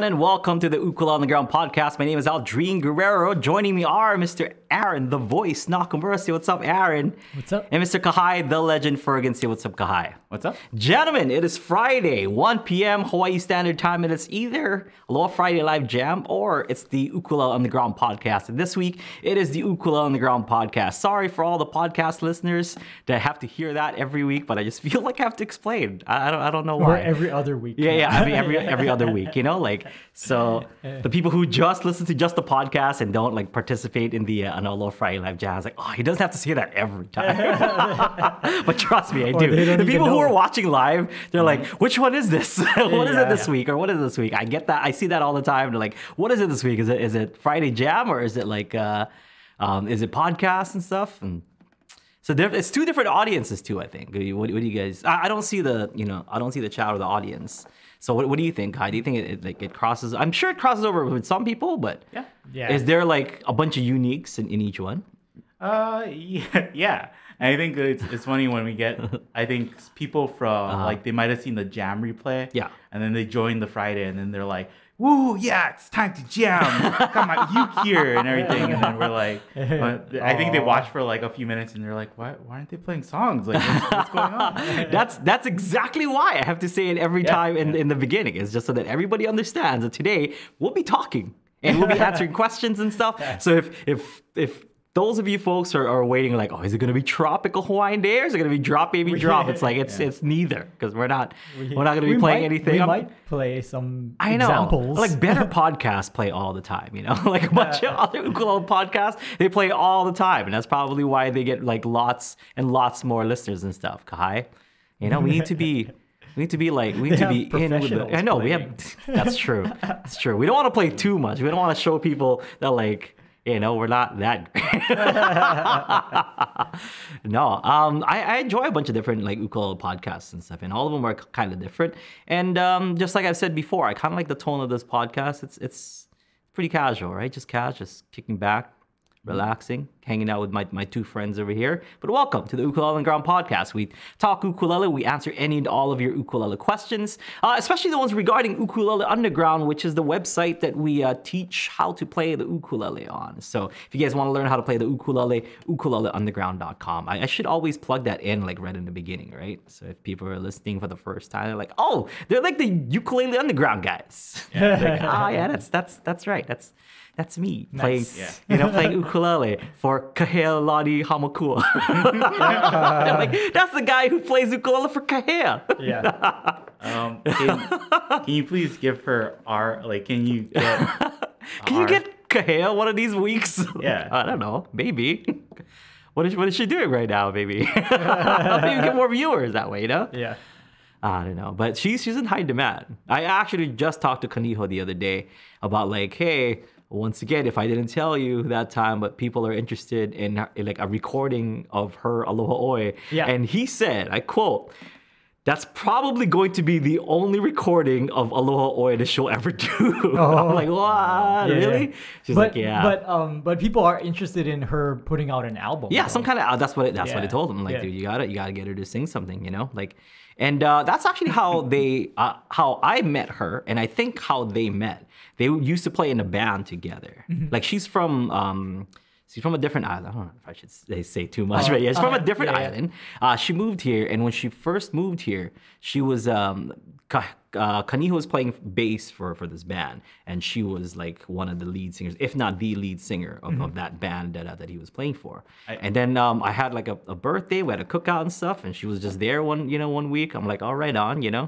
Hello, everyone, and welcome to the Ukulele Underground podcast. My name is Aldrin Guerrero. Joining me are Mr. Aaron, the voice, Nakamura. Say what's up, Aaron. What's up? And Mr. Kahai, the legend, Fergan. Say what's up, Kahai. What's up? Gentlemen, it is Friday, 1 p.m. Hawaii Standard Time, and it's either Aloha Friday Live Jam or it's the Ukulele Underground podcast. And this week, it is the Ukula on the Ground podcast. Sorry for all the podcast listeners that have to hear that every week, but I just feel like I have to explain. I, I don't, I don't know Or why. every other week. Yeah, yeah, every every every other week, you know, like so the people who just listen to just the podcast and don't like participate in the uh, an Aloha Friday Live Jazz, like, oh, he doesn't have to say that every time. but trust me, I Or do. The people who are watching live, they're like, which one is this? what is Yeah. it this week, or what is it this week? I get that. I see that all the time. They're like, what is it this week? Is it is it Friday Jam or is it like uh, um, is it podcast and stuff and so there, it's two different audiences too. I think. What, do you- what do you guys? I, I don't see the you know I don't see the chat or the audience. So what, what do you think, Kai? Do you think it, it like it crosses? I'm sure it crosses over with some people, but Yeah. Yeah. is there like a bunch of uniques in, in each one? Uh, yeah, yeah. And I think it's it's funny when we get. I think people from like they might have seen the jam replay. Uh-huh. Yeah. And then they join the Friday, and then they're like, "Woo, yeah, it's time to jam. Got my uke here and everything." And then we're like, but I think they Aw. watch for like a few minutes, and they're like, "Why? Why aren't they playing songs? Like, what's, what's going on?" That's that's exactly why I have to say it every Yeah, time in, in the beginning. It's just so that everybody understands that today we'll be talking and we'll be answering questions and stuff. So if if if those of you folks are, are waiting like, oh, is it gonna be tropical Hawaiian day or is it gonna be drop baby drop? It's like it's it's neither because we're not we, are not gonna be We playing might- anything. We I'm- might play some I know. examples. Like better podcasts play all the time, you know? like a bunch of other ukulele podcasts, they play all the time. And that's probably why they get like lots and lots more listeners and stuff. Kai. You know, we need to be we need to be like we need They to be in with the I know we have that's true. That's true. We don't want to play too much. We don't want to show people that like you know, we're not that no, um, I, I enjoy a bunch of different like ukulele podcasts and stuff, and all of them are kind of different. And um, just like I've said before, I kind of like the tone of this podcast. It's it's pretty casual, right? Just casual, just kicking back, relaxing, hanging out with my, my two friends over here. But welcome to the Ukulele Underground podcast. We talk ukulele, we answer any and all of your ukulele questions, uh, especially the ones regarding Ukulele Underground, which is the website that we uh, teach how to play the ukulele on. So if you guys want to learn how to play the ukulele, ukuleleunderground.com. I, I should always plug that in like right in the beginning, right? So if people are listening for the first time, they're like, oh, they're like the Ukulele Underground guys. like, oh yeah, that's that's that's right. That's that's me playing, Yeah. you know, playing ukulele for Kahea Lani Hamakua. Like, that's the guy who plays ukulele for Kahea. yeah. Um, can, can you please give her our like? Can you get? Can you get Kahea one of these weeks? Yeah. I don't know. Maybe. What is, what is she doing right now, maybe? maybe get more viewers that way, you know? Yeah. I don't know, but she's she's in high demand. I actually just talked to Kaniho the other day about like, hey, once again, if I didn't tell you that time, but people are interested in, in like a recording of her Aloha Oe, Yeah. and he said, I quote. That's probably going to be the only recording of Aloha Oe that she'll ever do. I'm like, what? Yeah, really? yeah. She's but, like, yeah. But um, but people are interested in her putting out an album. Yeah, though. some kind of uh, that's what it, that's what I told him. Like, yeah. dude, you gotta you gotta get her to sing something, you know, like, and uh, that's actually how they uh, how I met her, and I think how they met. They used to play in a band together. Mm-hmm. Like, she's from um, she's from a different island. I don't know if I should say, say too much, but yeah, she's from a different Oh, Yeah, yeah. island. Uh, she moved here, and when she first moved here, she was um, Ka- uh, Kaniho was playing bass for for this band, and she was like one of the lead singers, if not the lead singer of, Mm-hmm. of that band that uh, that he was playing for. I- and then um, I had like a, a birthday, we had a cookout and stuff, and she was just there one you know one week. I'm like, all right, on, you know,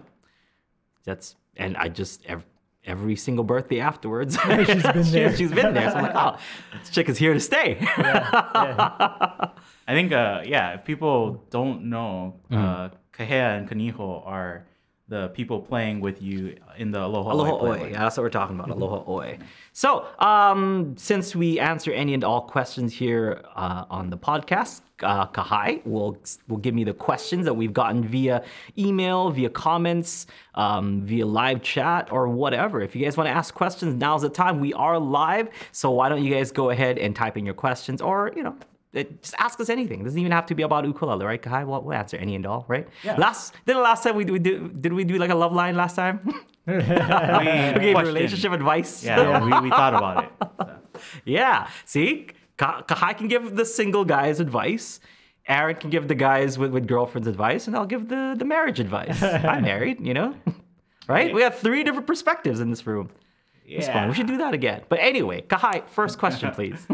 that's and I just every, every single birthday afterwards, she's been there. she's been there. So I'm like, oh, this chick is here to stay. I think, uh, yeah, if people don't know, Mm. uh, Kahea and Kaniho are the people playing with you in the Aloha, Aloha Oi Oi. Yeah, that's what we're talking about. Aloha Oe. So, um, since we answer any and all questions here uh, on the podcast, uh, Kahai will will give me the questions that we've gotten via email, via comments, um, via live chat, or whatever. If you guys want to ask questions, now's the time. We are live, so why don't you guys go ahead and type in your questions, or you know, it, just ask us anything. It doesn't even have to be about ukulele, right? Kai, we'll, we'll answer any and all, right? Yeah. Last then the last time we, we did did we do like a love line last time? We, we gave questioned. relationship advice. Yeah, we, we thought about it. So, Yeah. See, Ka- Kahai can give the single guys advice. Aaron can give the guys with, with girlfriends advice, and I'll give the, the marriage advice. I'm married, you know? Right? We have three different perspectives in this room. It's fun. We should do that again. But anyway, Kahai, first question, please.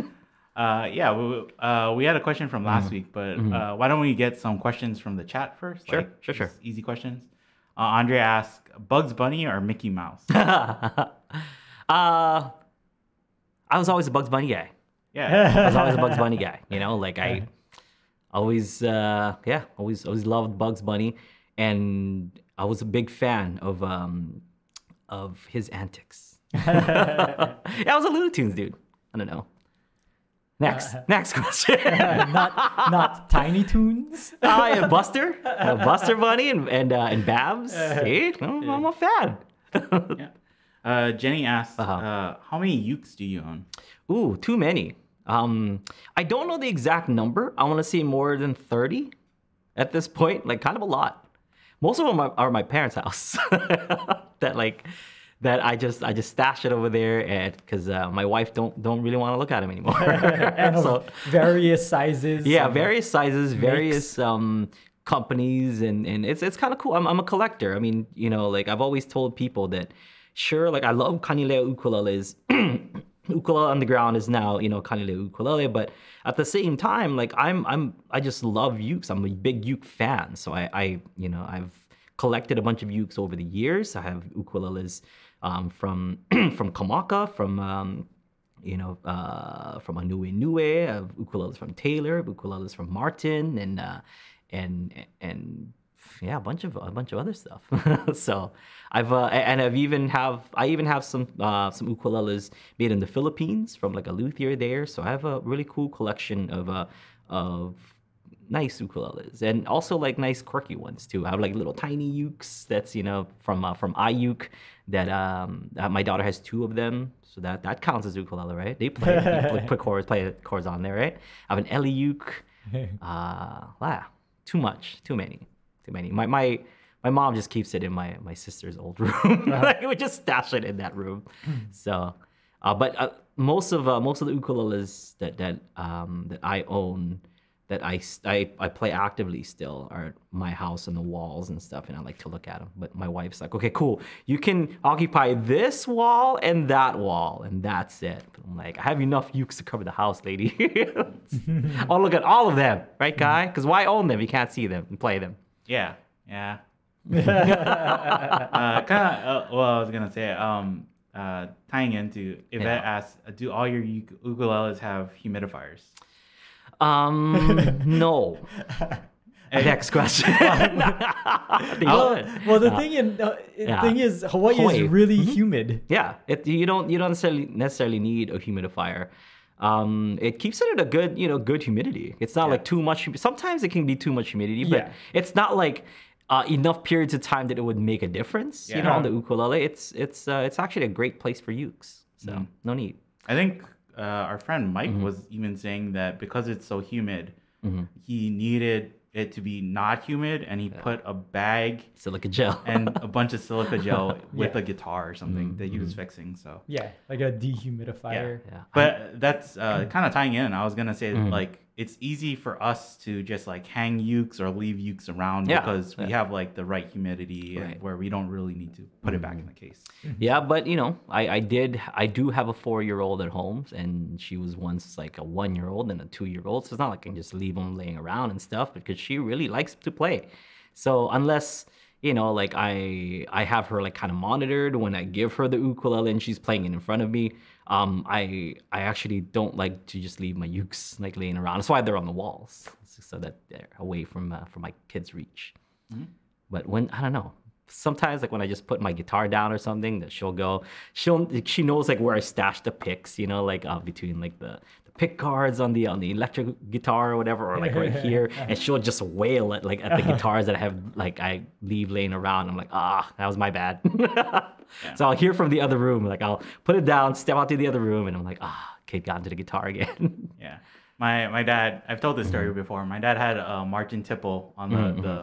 Uh, yeah, we, uh, we had a question from Mm-hmm. last week, but uh, why don't we get some questions from the chat first? Sure, Like, sure, sure. Easy questions. Uh, Andre asked, Bugs Bunny or Mickey Mouse? uh, I was always a Bugs Bunny guy. yeah. I was always a Bugs Bunny guy. You know, like I always, uh, yeah, always, always loved Bugs Bunny, and I was a big fan of um, of his antics. yeah, I was a Looney Tunes dude. I don't know. Next, next question. not not Tiny Toons. I am Buster, uh, Buster Bunny, and and uh, and Babs. See, I'm, I'm a fan. yeah. Uh, Jenny asks, Uh-huh. uh, how many ukes do you own? Ooh, too many. Um, I don't know the exact number. I want to say more than 30 at this point, like kind of a lot. Most of them are, are my parents' house. that like that I just I just stash it over there and because uh, my wife don't don't really want to look at them anymore. so various sizes. yeah, various sizes, various um companies and and it's it's kind of cool. I'm I'm a collector. I mean, you know, like I've always told people that sure, like I love Kanilea ukuleles. Ukulele Underground is now, you know, Kanilea ukulele, but at the same time, like I'm I'm I just love ukes. I'm a big uke fan. So I I you know, I've collected a bunch of ukes over the years. I have ukuleles um, from from Kamaka, from um, you know, uh, from aNueNue, have ukuleles from Taylor, ukuleles from Martin, and uh, and and yeah, a bunch of a bunch of other stuff. so I've uh, and I've even have I even have some uh, some ukuleles made in the Philippines from like a luthier there. So I have a really cool collection of uh, of nice ukuleles and also like nice quirky ones too. I have like little tiny ukes that's you know from uh, from iUke that um that my daughter has two of them, so that that counts as ukulele, right? They play, they put chords play chords on there, right? I have an Ellie uke. Uh, wow, too much, too many, too many. My my my mom just keeps it in my my sister's old room. like we just stash it in that room. so, uh, but uh, most of uh, most of the ukuleles that that um that I own that I I play actively still are at my house and the walls and stuff, and I like to look at them. But my wife's like, okay, cool, you can occupy this wall and that wall, and that's it. But I'm like, I have enough ukes to cover the house, lady. I'll look at all of them, right, guy? Because why own them? You can't see them and play them. Yeah, yeah. uh, kind of. Uh, well, I was gonna say, um, uh, tying into Yvette Yeah. asked, do all your uk- ukuleles have humidifiers? Um, no. Next question. They Well, the thing in uh, yeah. thing is Hawaii, Hawaii. is really humid. Yeah, it, you don't you don't necessarily necessarily need a humidifier. Um, it keeps it at a good you know good humidity. It's not like too much. Sometimes it can be too much humidity, but Yeah. it's not like uh, enough periods of time that it would make a difference. You know, on the ukulele, it's it's uh, it's actually a great place for ukes. So no need. I think uh, our friend Mike Mm-hmm. was even saying that because it's so humid, he needed it to be not humid, and he put a bag Silica gel. and a bunch of silica gel with Yeah. a guitar or something that Mm-hmm. he was fixing. So Yeah, like a dehumidifier. yeah. But that's uh, kind of tying in. I was gonna say Mm-hmm. like it's easy for us to just like hang ukes or leave ukes around Yeah, because we yeah. have like the right humidity Right. Mm-hmm. and where we don't really need to put it back in the case. Yeah, but you know, I, I did I do have a four year old at home, and she was once like a one year old and a two year old. So it's not like I can just leave them laying around and stuff because she really likes to play. So unless you know, like I I have her like kind of monitored when I give her the ukulele and she's playing it in front of me. Um, I I actually don't like to just leave my ukes like laying around. That's why they're on the walls, so that they're away from uh, from my kids' reach. But when I don't know, sometimes like when I just put my guitar down or something, that she'll go, she'll she knows like where I stash the picks, you know, like uh, between like the pick cards on the on the electric guitar or whatever, or like right here, and she'll just wail at like at the guitars that I have like I leave laying around. I'm like, ah, that was my bad. So I'll hear from the other room, like I'll put it down, step out to the other room, and I'm like, ah, kid got into the guitar again. Yeah. my my dad. I've told this Mm-hmm. story before. My dad had a Martin Tiple on the the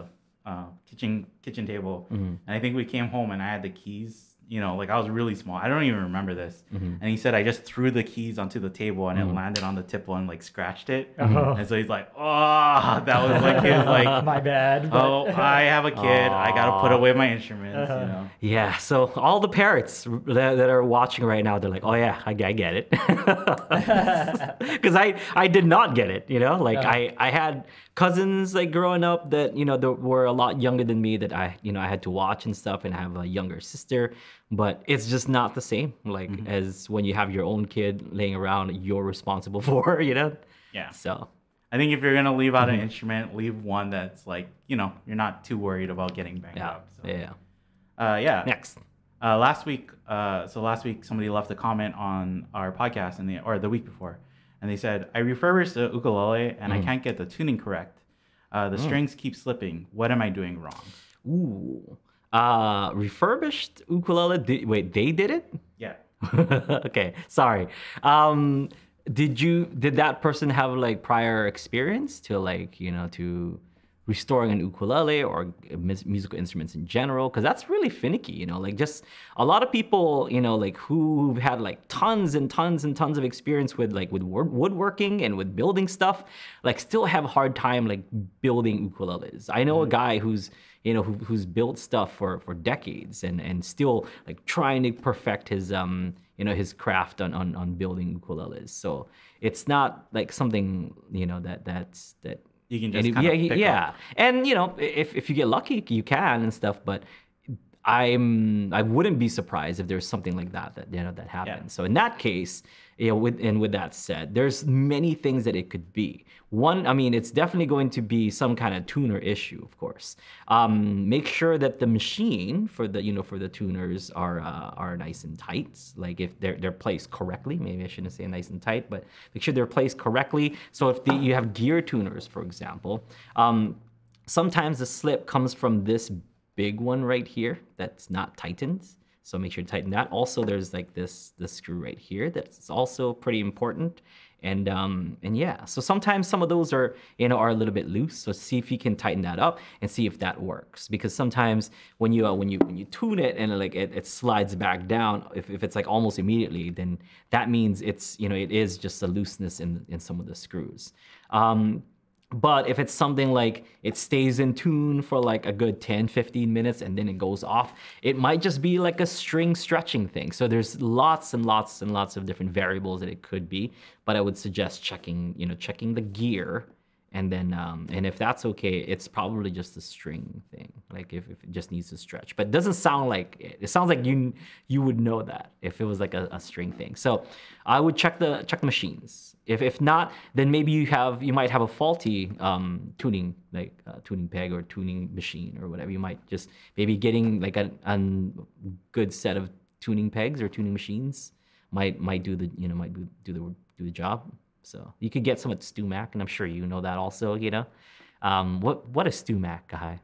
uh, kitchen kitchen table, Mm-hmm. and I think we came home and I had the keys. You know, like I was really small. I don't even remember this. Mm-hmm. And he said I just threw the keys onto the table and it mm-hmm. landed on the tiple and like scratched it. Oh. And so he's like, "Oh, that was like his like." My bad. but- Oh, I have a kid. I gotta put away my instruments. You uh-huh. know. Yeah, so all the parents that, that are watching right now, they're like, "Oh yeah, I, I get it," because I I did not get it. You know, like I I had cousins like growing up that you know that were a lot younger than me that I you know I had to watch and stuff, and I have a younger sister, but it's just not the same like as when you have your own kid laying around you're responsible for. You know, Yeah. so I think if you're gonna leave out an Mm-hmm. instrument, leave one that's like you know you're not too worried about getting banged yeah, up. So. yeah. Uh, yeah. Next. Uh, last week, uh, so last week somebody left a comment on our podcast, and the or the week before, and they said I refurbished the ukulele and Mm. I can't get the tuning correct. Uh, the strings keep slipping. What am I doing wrong? Ooh, uh, refurbished ukulele. Did, wait, they did it? Yeah. okay, sorry. Um, did you did that person have like prior experience to like you know to restoring an ukulele or musical instruments in general? Because that's really finicky, you know. Like just a lot of people, you know, like who've had like tons and tons and tons of experience with like with woodworking and with building stuff, like still have a hard time like building ukuleles. I know a guy who's you know, who, who's built stuff for, for decades and, and still like trying to perfect his um you know his craft on, on, on building ukuleles. So it's not like something you know that that's that You can just kinda yeah yeah. And you know if if you get lucky you can and stuff, but I'm I wouldn't be surprised if there's something like that that you know that happens. So in that case, you know, with and with that said, there's many things that it could be. One, I mean, it's definitely going to be some kind of tuner issue, of course. Um, make sure that the machine for the you know for the tuners are uh, are nice and tight. Like if they're they're placed correctly. Maybe I shouldn't say nice and tight, but make sure they're placed correctly. So if the, you have gear tuners, for example. Um, sometimes the slip comes from this big one right here that's not tightened. So make sure to tighten that. Also, there's like this this screw right here that's also pretty important. And um and yeah, so sometimes some of those are you know are a little bit loose. So see if you can tighten that up and see if that works. Because sometimes when you uh, when you when you tune it and like it, it slides back down, if, if it's like almost immediately, then that means it's you know it is just a looseness in in some of the screws. Um, but if it's something like it stays in tune for like a good 10, 15 minutes and then it goes off, it might just be like a string stretching thing. So there's lots and lots and lots of different variables that it could be. But I would suggest checking, you know, checking the gear. And then, um, and if that's okay, it's probably just a string thing. Like if, if it just needs to stretch, but it doesn't sound like it. It sounds like you you would know that if it was like a, a string thing. So I would check the check the machines. If if not, then maybe you have you might have a faulty um, tuning like uh, tuning peg or tuning machine or whatever. You might just maybe getting like a, a good set of tuning pegs or tuning machines might might do the you know might do, the do the job. So you could get some at StewMac, and I'm sure you know that also. You know, um, what what is StewMac, guy?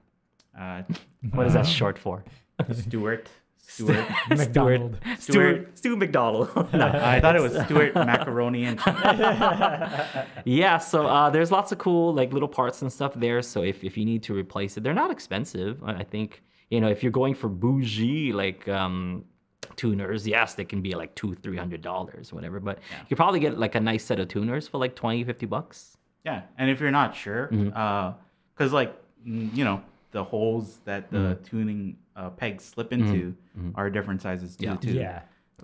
Uh, What is that short for? Stuart. Stuart. McDonald. Stuart Stu McDonald. No. I thought it was Stuart macaroni and cheese. yeah so uh, there's lots of cool like little parts and stuff there so if, if you need to replace it they're not expensive i I think you know if you're going for bougie like um tuners yes they can be like two three hundred dollars whatever but you probably get like a nice set of tuners for like 20 50 bucks Yeah, and if you're not sure, Mm-hmm. because like mm, you know the holes that the Mm-hmm. tuning uh, pegs slip into are different sizes too. Yeah. too. Yeah.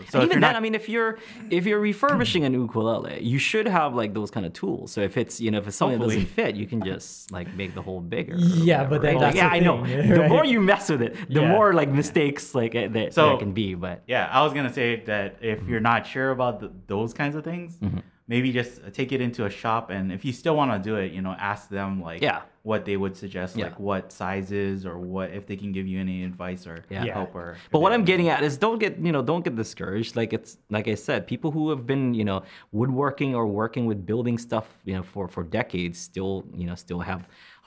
So even then, not, I mean, if you're if you're refurbishing an ukulele, you should have like those kind of tools. So if it's you know if it's something that Hopefully. doesn't fit, you can just like make the hole bigger. Yeah, whatever, but then right? that's yeah, the I know. thing, The more you mess with it, the Yeah. more like mistakes like uh, that So- there can be. But yeah, I was gonna say that if Mm-hmm. you're not sure about the, those kinds of things, maybe just take it into a shop, and if you still want to do it, you know, ask them like Yeah. What they would suggest, Yeah. like what sizes or what if they can give you any advice or Yeah. help or. But what I'm getting at is don't get you know don't get discouraged. Like it's like I said, people who have been you know woodworking or working with building stuff you know for for decades still you know still have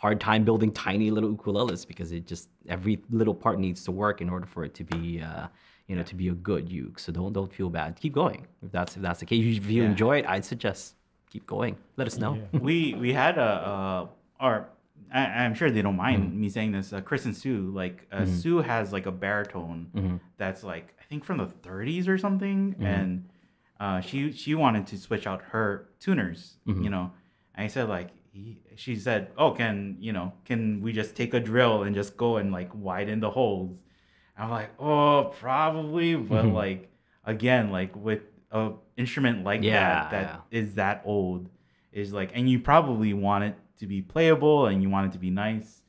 hard time building tiny little ukuleles because it just every little part needs to work in order for it to be uh, you know to be a good uke. So don't don't feel bad. Keep going if that's if that's the case. If you Yeah. enjoy it, I'd suggest keep going. Let us know. Yeah. we we had a uh, or I, I'm sure they don't mind Mm-hmm. me saying this. Uh, Chris and Sue, like uh, Sue has like a baritone Mm-hmm. that's like I think from the 30s or something, and uh, she she wanted to switch out her tuners, Mm-hmm. you know. And I said like he, she said, oh, can you know can we just take a drill and just go and like widen the holes? I'm like, oh, probably, but Mm-hmm. like again, like with a instrument like Yeah, that that is that old, is like, and you probably want it to be playable and you want it to be nice.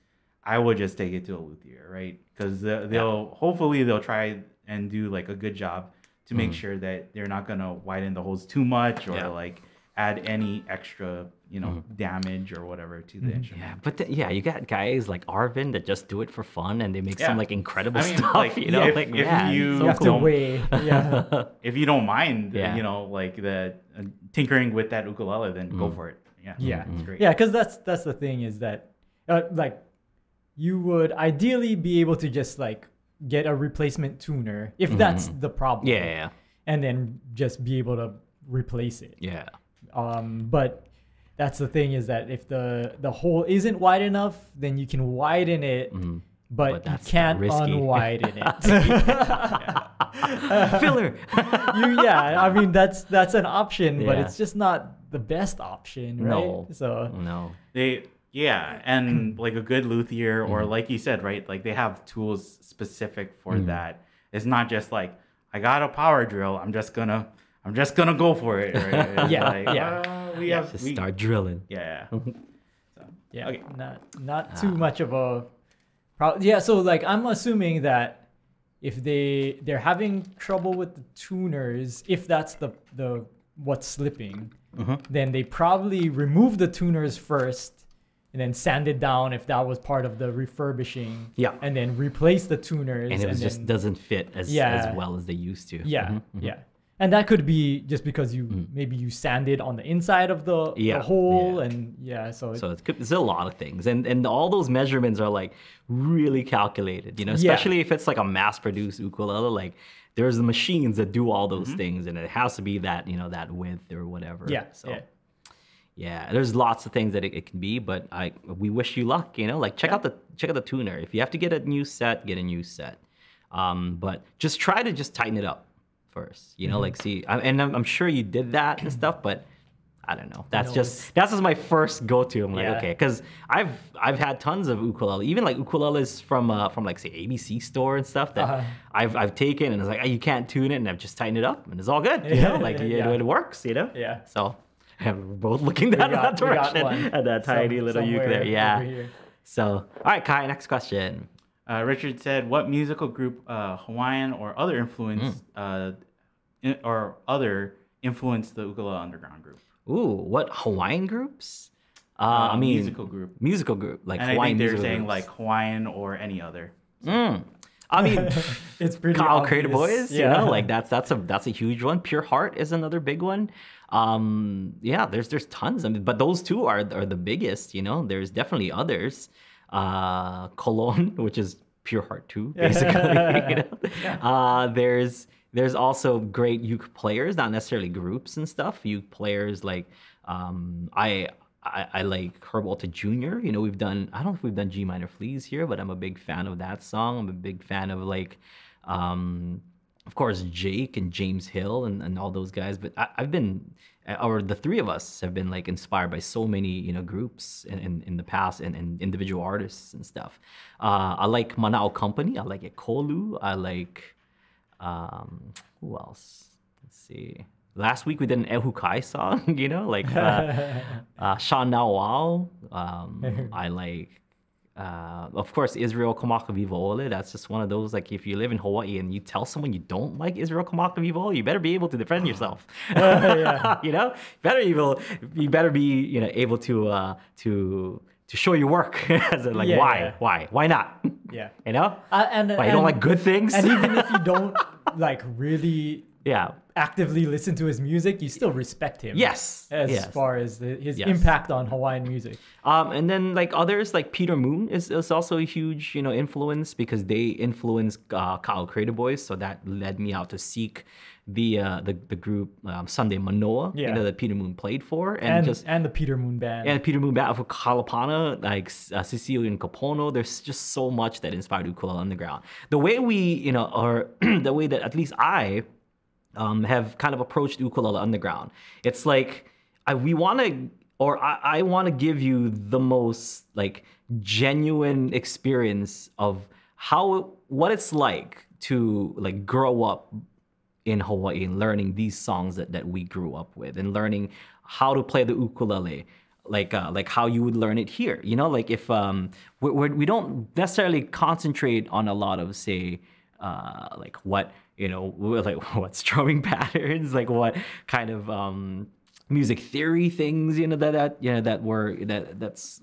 I would just take it to a luthier, right? Because they'll hopefully they'll try and do like a good job to make sure that they're not gonna widen the holes too much or Mm-hmm. Yeah. like add any extra, you know, damage or whatever to the instrument. Yeah, but the, yeah, you got guys like Arvin that just do it for fun and they make Yeah. some like incredible I mean, stuff. like, you know, if- like if man, you- so You cool. to weigh. Yeah. If you don't mind, Yeah. you know, like the uh, tinkering with that ukulele, then go for it. Yeah, Yeah, it's great. yeah, because that's that's the thing is that, uh, like, you would ideally be able to just like get a replacement tuner if that's the problem. Yeah, yeah, and then just be able to replace it. yeah. Um, but that's the thing is that if the the hole isn't wide enough, then you can widen it, Mm-hmm. but, But you can't risky. unwiden it. Filler. you, yeah, I mean that's that's an option, but it's just not the best option, right? No. So no. They yeah, and like a good luthier or Mm-hmm. like you said, right? Like they have tools specific for that. It's not just like I got a power drill. I'm just gonna I'm just gonna go for it. Right? Yeah, like, yeah. uh, we have Just we, start drilling. yeah. So, yeah, Okay. not not Ah. too much of a pro- yeah. So like I'm assuming that if they they're having trouble with the tuners, if that's the the what's slipping, Mm-hmm. then they probably remove the tuners first and then sand it down if that was part of the refurbishing. Yeah. And then replace the tuners. And it was just then- doesn't fit as Yeah. as well as they used to. yeah, Mhm, mhm. yeah. And that could be just because you maybe you sanded on the inside of the, the hole yeah. and yeah, so, So it's, it's a lot of things, and and all those measurements are like really calculated. You know, Yeah. especially if it's like a mass-produced ukulele. Like there's the machines that do all those things, and it has to be that you know that width or whatever. yeah, So yeah. yeah, there's lots of things that it, it can be, but I we wish you luck. You know, like check out the check out the tuner. If you have to get a new set, get a new set. Um, but just try to just tighten it up first. You know, Mm-hmm. like see, I, and I'm, I'm sure you did that and stuff, but I don't know. That's knows? just that's just my first go to. I'm like, Yeah. okay, because I've I've had tons of ukulele, even like ukuleles from uh, from like say ABC store and stuff that Uh-huh. I've I've taken and it's like oh, you can't tune it, and I've just tightened it up and it's all good. You know, like you Yeah. know, it works. You know. Yeah. So we're both looking that, got- that direction at that tiny some- little uke there. Yeah. So all right, Kai. Next question. Uh, Richard said, "What musical group, uh, Hawaiian or other influence, uh, in, or other influenced the ukulele underground group? Ooh, what Hawaiian groups? Uh, Uh, I mean, musical group. musical group like And I Hawaiian think they're saying groups. like Hawaiian or any other. Mm. I mean, It's pretty Ka'au Crater obvious. Boys, you know, like that's that's a that's a huge one. Pure Heart is another big one. Um, yeah, there's there's tons. I mean, but those two are are the biggest. You know, there's definitely others. Uh, Colón, which is Pure Heart too, basically. you know? uh, there's there's also great uke players, not necessarily groups and stuff. Uke players like um, I. I, I like Herb Ohta Jr. You know, we've done, I don't know if we've done G minor fleas here, but I'm a big fan of that song. I'm a big fan of like, um, of course, Jake and James Hill and, and all those guys. But I, I've been, or the three of us have been like inspired by so many, you know, groups in, in, in the past and, and individual artists and stuff. Uh, I like Manao Company. I like Ekolu. I like, um, who else? Let's see. Last week we did an Ehu Kai song, you know, like uh, uh, Sean Na'auao. Um, I like, uh, of course, Israel Kamakawiwo'ole. That's just one of those, like, if you live in Hawaii and you tell someone you don't like Israel Kamakawiwo'ole, you better be able to defend yourself. you know, better able, you better be, you know, able to, uh, to, to show your work. As like, Yeah, why, yeah. why, why not? Yeah. You know, Uh, and why you don't like good things? and even if you don't like really yeah, actively listen to his music, you still respect him. Yes, As yes. far as the, his Yes. impact on Hawaiian music. Um, and then like others, like Peter Moon is, is also a huge you know influence because they influenced uh, Ka'au Crater Boys, so that led me out to seek the uh, the the group um, Sunday Manoa, you know that Peter Moon played for, and, And, just and the Peter Moon Band. and Peter Moon band for Kalapana, like uh, Cecilio Kapono. There's just so much that inspired Ukulele Underground. The way we, you know, or the way that at least I um, have kind of approached Ukulele Underground. It's like I, we want to, or I, I want to give you the most like genuine experience of how what it's like to like grow up in Hawaii and learning these songs that, that we grew up with and learning how to play the ukulele like uh, like how you would learn it here you know like if um we, we're, we don't necessarily concentrate on a lot of say uh like what you know like what strumming patterns like what kind of um music theory things you know that that you know that were that that's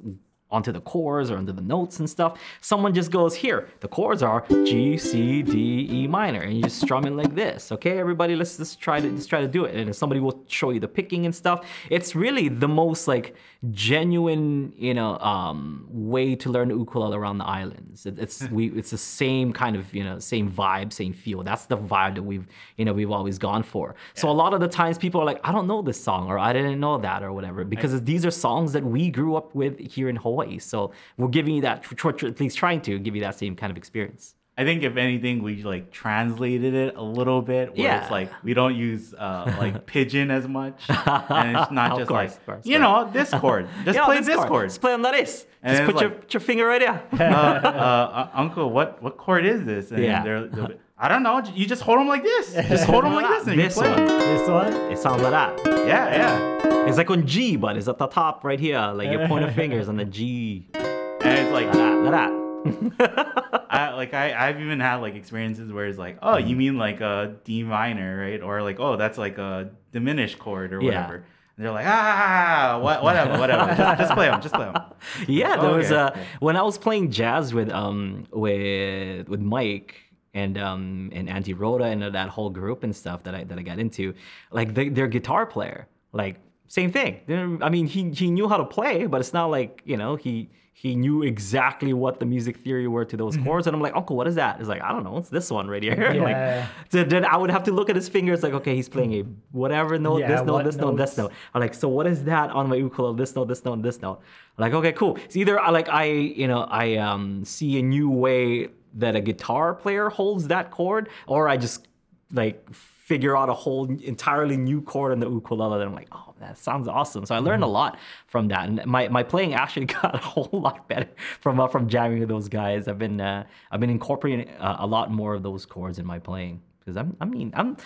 onto the chords or onto the notes and stuff. Someone just goes, here, the chords are G, C, D, E minor, and you just strum it like this. Okay, everybody, let's just try to just try to do it. And somebody will show you the picking and stuff. It's really the most like genuine, you know, um, way to learn ukulele around the islands. It, it's we it's the same kind of, you know, same vibe, same feel. That's the vibe that we've, you know, we've always gone for. So a lot of the times people are like, I don't know this song or I didn't know that or whatever because these are songs that we grew up with here in Hawaii. So we're giving you that, at least trying to give you that same kind of experience. I think if anything, we like translated it a little bit, where Yeah. it's like we don't use uh, like pidgin as much, and it's not just course, like course, you know this chord. Just play this chord. Just play on that is. And Just put your, like- put your finger right there. uh, uh, Uncle, what what chord is this? And Yeah. they're, they'll be, I don't know. You just hold them like this. Just hold them like this, and This you play. one. this one? It sounds like that. Yeah, yeah. It's like on G, but it's at the top right here. Like your pointer fingers on the G. And it's like Like that. Like that. I like I I've even had like experiences where it's like, oh, you mean like a D minor, right? Or like, oh, that's like a diminished chord or Yeah. whatever. And they're like, ah, what, whatever, whatever. just, just play them, just play them. yeah, there was Okay, uh, okay. when I was playing jazz with um with with Mike and um and Auntie Rhoda and that whole group and stuff that I that I got into, like the, their guitar player, like same thing. I mean, he he knew how to play, but it's not like you know he he knew exactly what the music theory were to those chords. And I'm like, Uncle, what is that? It's like, I don't know. It's this one right here. like, Yeah. so then I would have to look at his fingers, like, okay, he's playing a whatever note, Yeah, this note, this note, this note. I'm like, so what is that on my ukulele? This note, this note, this note. I'm like, okay, cool. It's either I like I, you know, I um see a new way that a guitar player holds that chord, or I just like figure out a whole entirely new chord on the ukulele. And I'm like, oh, that sounds awesome. So I learned a lot from that, and my, my playing actually got a whole lot better from uh, from jamming with those guys. I've been uh, I've been incorporating uh, a lot more of those chords in my playing because I'm I mean I'm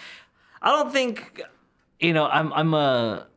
I don't think you know I'm I'm a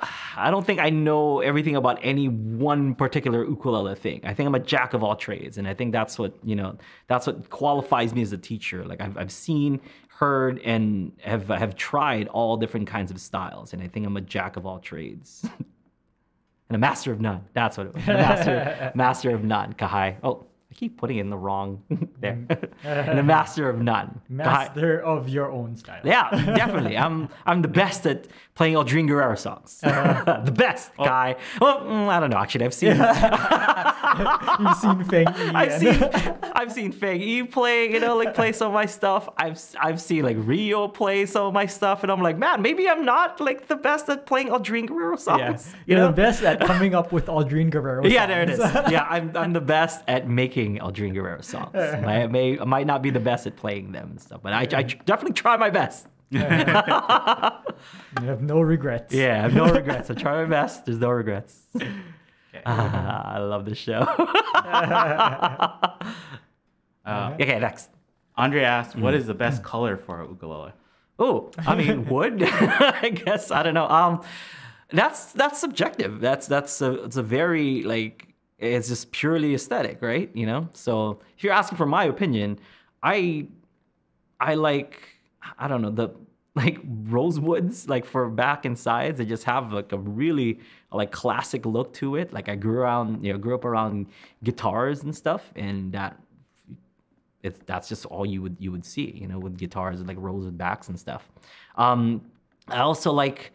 I don't think I know everything about any one particular ukulele thing. I think I'm a jack of all trades, and I think that's what you know. That's what qualifies me as a teacher. Like I've, I've seen, heard, and have have tried all different kinds of styles, and I think I'm a jack of all trades, and a master of none. That's what it was. Master, master of none. Kahai. Oh, keep putting in the wrong there. and a master of none. Master of your own style. Yeah, definitely. I'm I'm the best at playing Aldrin Guerrero songs. the best guy. Well, mm, I don't know. Actually, I've seen You've seen Feng Yi. I've seen I've seen Feng Yi play, you know, like play some of my stuff. I've I've seen like Rio play some of my stuff, and I'm like, man, maybe I'm not like the best at playing Aldrin Guerrero songs. You You're know? the best at coming up with Aldrin Guerrero. Songs. Yeah, there it is. Yeah, I'm, I'm the best at making Aldrin Guerrero songs. I may I might not be the best at playing them and stuff, but I, I definitely try my best. You have no regrets. Yeah, I have no regrets. I try my best. There's no regrets. Ah, I love this show. Uh, okay, next. Andre asked, Mm. what is the best color for a ukulele? Oh, I mean, wood. I guess I don't know. Um, that's that's subjective. That's that's a it's a very like it's just purely aesthetic, right? You know. So if you're asking for my opinion, I I like I don't know the like rosewoods like for back and sides. They just have like a really like classic look to it. Like I grew around you know grew up around guitars and stuff, and that it's that's just all you would you would see, you know, with guitars like rows with backs and stuff. Um, I also like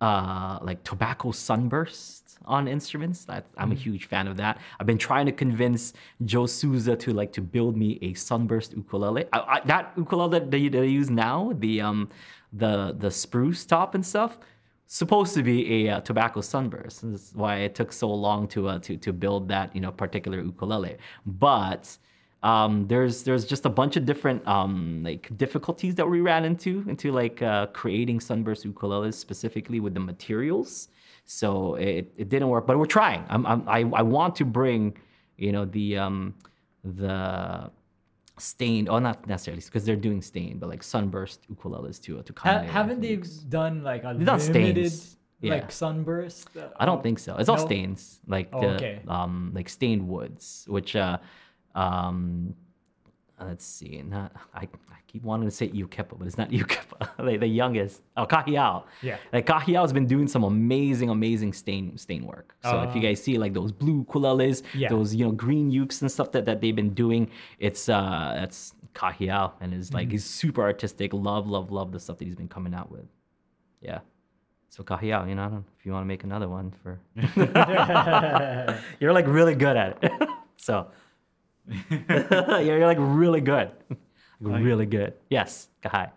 uh, like tobacco sunburst on instruments. That I'm a huge fan of that. I've been trying to convince Joe Souza to like to build me a sunburst ukulele. I, I, that ukulele that they, use now, the um the the spruce top and stuff, supposed to be a uh, tobacco sunburst. That's why it took so long to uh, to to build that you know particular ukulele. But um, there's there's just a bunch of different um, like difficulties that we ran into into like uh, creating sunburst ukuleles specifically with the materials. So it, it didn't work, but we're trying. I'm, I'm I I want to bring you know the um, the stained oh not necessarily because they're doing stained but like sunburst ukuleles to to Ha- haven't they done like a limited. Yeah. like sunburst? Uh, I don't think so. It's all No? stains, like Oh, the okay. um like stained woods, which uh um let's see, not I, I keep wanting to say Ukepa, but it's not Ukepa. like the youngest. Oh Kahiao. Yeah. Like Kahiao has been doing some amazing, amazing stain stain work. So if you Uh, guys see like those blue ukuleles, Yeah. those you know green ukes and stuff that, that they've been doing, it's uh that's Kahiao and is Mm-hmm. like he's super artistic. Love, love, love the stuff that he's been coming out with. Yeah. So Kahiao, you know, I don't, if you want to make another one for, you're like really good at it. so you're, you're like really good, like, really good. Yes, Kahai.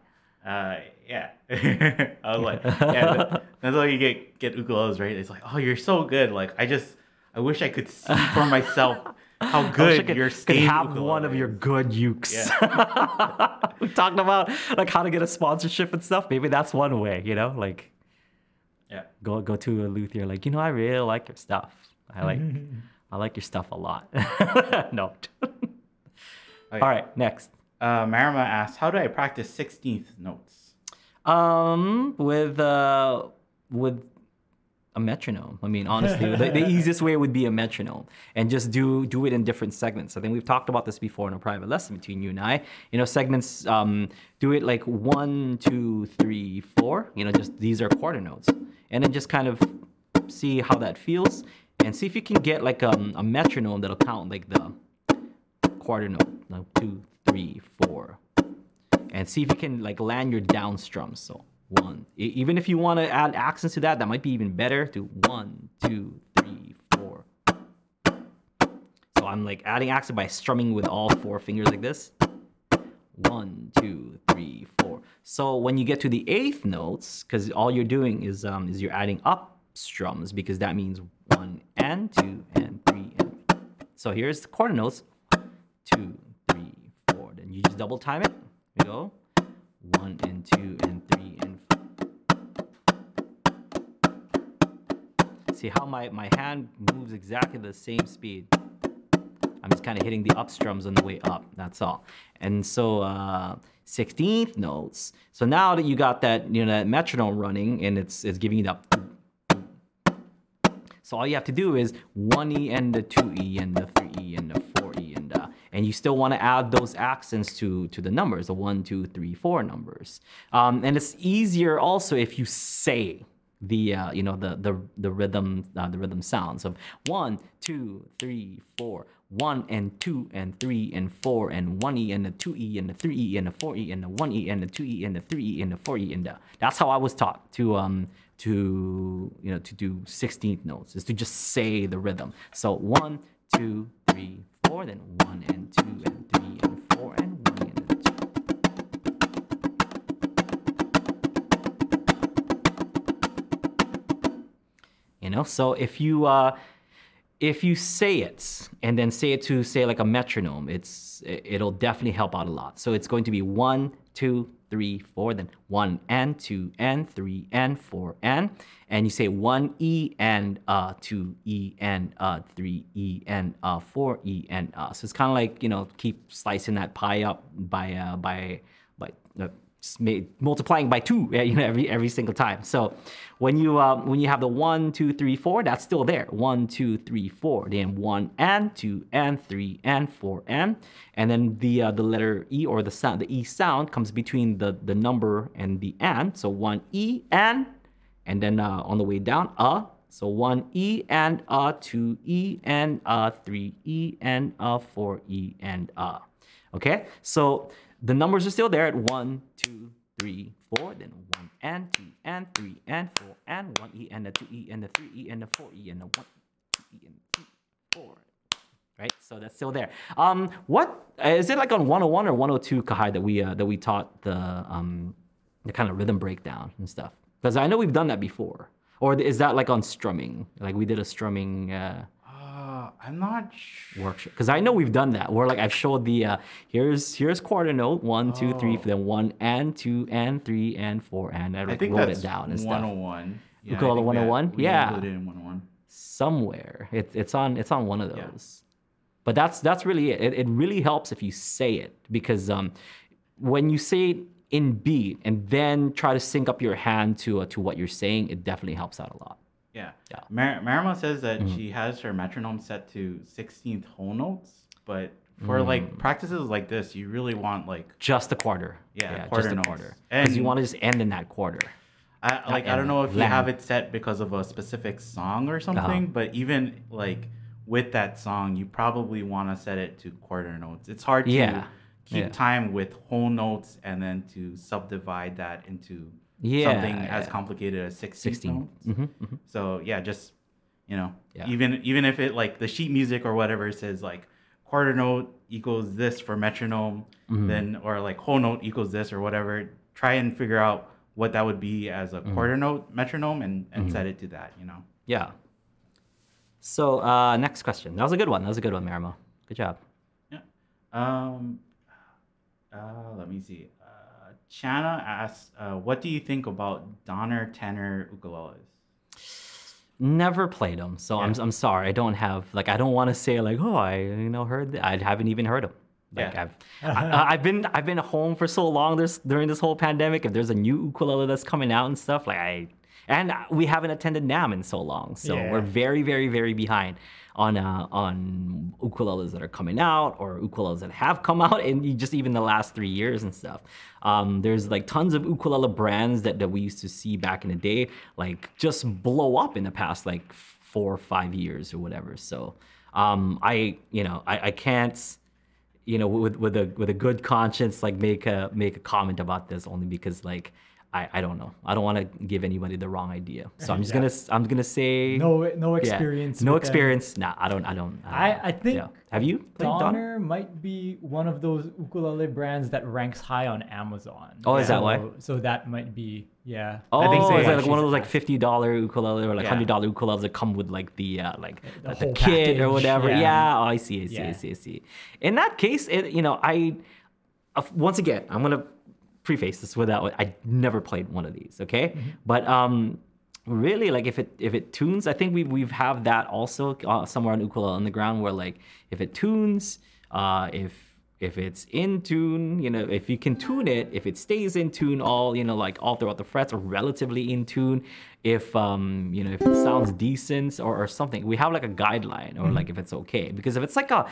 Uh, yeah. I was like, yeah, that's why you get get ukuleles, right? It's like, oh, you're so good. Like, I just, I wish I could see for myself how I wish I good could, your could have ukulele one of your good ukes. we talked about like how to get a sponsorship and stuff. Maybe that's one way, you know, like Yeah. go go to a luthier, like you know, I really like your stuff. I like I like your stuff a lot. no. All right, next. Uh, Marima asks, how do I practice 16th notes? Um, with uh, with a metronome. I mean, honestly, the, the easiest way would be a metronome, and just do do it in different segments. I think we've talked about this before in a private lesson between you and I. You know, segments. Um, do it like one, two, three, four. You know, just these are quarter notes, and then just kind of see how that feels, and see if you can get like um, a metronome that'll count like the quarter note, like two, three, four, and see if you can like land your down strums. So one, even if you want to add accents to that, that might be even better. Do one, two, three, four. So I'm like adding accent by strumming with all four fingers like this. One, two, three, four. So when you get to the eighth notes, because all you're doing is um is you're adding up strums because that means one and two and three and so here's the quarter notes. Two, three, four. Then you just double time it. We go. One and two and three and four. See how my, my hand moves exactly the same speed. I'm just kind of hitting the up strums on the way up. That's all. And so uh, 16th notes. So now that you got that, you know, that metronome running and it's it's giving you that so all you have to do is one E and the two E and the three E and the four E and the, and you still want to add those accents to to the numbers, the one, two, three, four numbers. Um, and it's easier also if you say the uh, you know the the the rhythm uh, the rhythm sounds of one, two, three, four. One and two and three and four and one E and the two E and the three E and the four E and the one E and the two E and the three E and the four E and the. That's how I was taught to um to you know to do 16th notes is to just say the rhythm. So one, two, three, four, then one and two and three and four and one and two. You know, so if you uh, if you say it and then say it to say like a metronome, it's it- it'll definitely help out a lot. So it's going to be one, two, three, four, then one and two and three and four and and you say one E and uh two E and uh three E and uh four E and uh. So it's kind of like you know keep slicing that pie up by uh by by uh, multiplying by two uh, you know every every single time. So when you uh, when you have the one two three four that's still there. One two three four then one and two and three and four and. And then the uh, the letter e or the sound the e sound comes between the the number and the and. So one e and and then uh, on the way down a so one e and a two e and a three e and a four e and a Okay, so the numbers are still there at one, two, three, four, then one and two and three and four and one E and a two E and a three E and a four E and a one two E and three, four. Right, so that's still there. Um, what is it like on 101 or 102 Kahai that we uh, that we taught the um the kind of rhythm breakdown and stuff? Because I know we've done that before. Or is that like on strumming? Like we did a strumming uh, Uh, I'm not sure. workshop because I know we've done that. Where like I've showed the uh, here's here's quarter note one two three Oh. then one and two and three and four and I, I think wrote that's it down and stuff 101. Yeah, I Ukulele think that 101? we Yeah. included in 101. somewhere. It, it's on it's on one of Yeah. those. But that's that's really it. it. It really helps if you say it because um, when you say it in beat and then try to sync up your hand to uh, to what you're saying, it definitely helps out a lot. Yeah. Yeah. Mm-hmm. Mar- Marima says that she has her metronome set to 16th whole notes, but for Mm. like practices like this, you really want like Just a quarter. Yeah, just quarter a notes. quarter. Because you want to just end in that quarter. I like I don't know if you have it set because of a specific song Uh-huh. or something, but even like with that song, you probably want to set it to quarter notes. It's hard to Yeah. keep Yeah. time with whole notes and then to subdivide that into Yeah, something as complicated as 16, 16. notes. hmm hmm So yeah, just you know, Yeah. even even if it like the sheet music or whatever says like quarter note equals this for metronome, Mm-hmm. then or like whole note equals this or whatever, try and figure out what that would be as a Mm-hmm. quarter note metronome and and set it to that. You know. Yeah. So uh, next question. That was a good one. That was a good one, Marimo. Good job. Yeah. Um. Uh, let me see. Chana asks, uh, "What do you think about Donner tenor ukuleles?" Never played them, so I'm I'm sorry. I don't have like I don't want to say like oh I you know heard th- I haven't even heard them. Like Yeah. I've I, I've been I've been home for so long this during this whole pandemic. If there's a new ukulele that's coming out and stuff like I and we haven't attended NAMM in so long, so Yeah. we're very very very behind on uh, on ukuleles that are coming out or ukuleles that have come out in just even the last three years and stuff. Um, there's like tons of ukulele brands that, that we used to see back in the day, like just blow up in the past like four or five years or whatever. So um, I, you know, I, I can't, you know, with with a with a good conscience, like make a make a comment about this only because like I, I don't know. I don't want to give anybody the wrong idea. So I'm just Yeah. gonna I'm gonna say No, no yeah. experience. No with them. experience. Nah, I don't. I don't. I- don't. I think Yeah. Have you played Donner? Donner might be one of those ukulele brands that ranks high on Amazon. Oh, is that So- why? So that might be, yeah. Oh, I think so, is yeah. that like one of those like fifty dollar ukulele or like hundred dollar ukuleles that come with like the uh, like The the, the whole kit or whatever? Yeah. yeah. Oh, I see. I see. I see. I see. In that case, it, you know, I uh, once again, I'm gonna preface this without I never played one of these. Okay, Mm-hmm. but um. Really, like if it if it tunes, I think we we've have that also uh, somewhere on Ukulele Underground where like if it tunes, uh, if if it's in tune, you know, if you can tune it, if it stays in tune all, you know, like all throughout the frets or relatively in tune, if um, you know, if it sounds decent or, or something, we have like a guideline or like if it's okay. Because if it's like a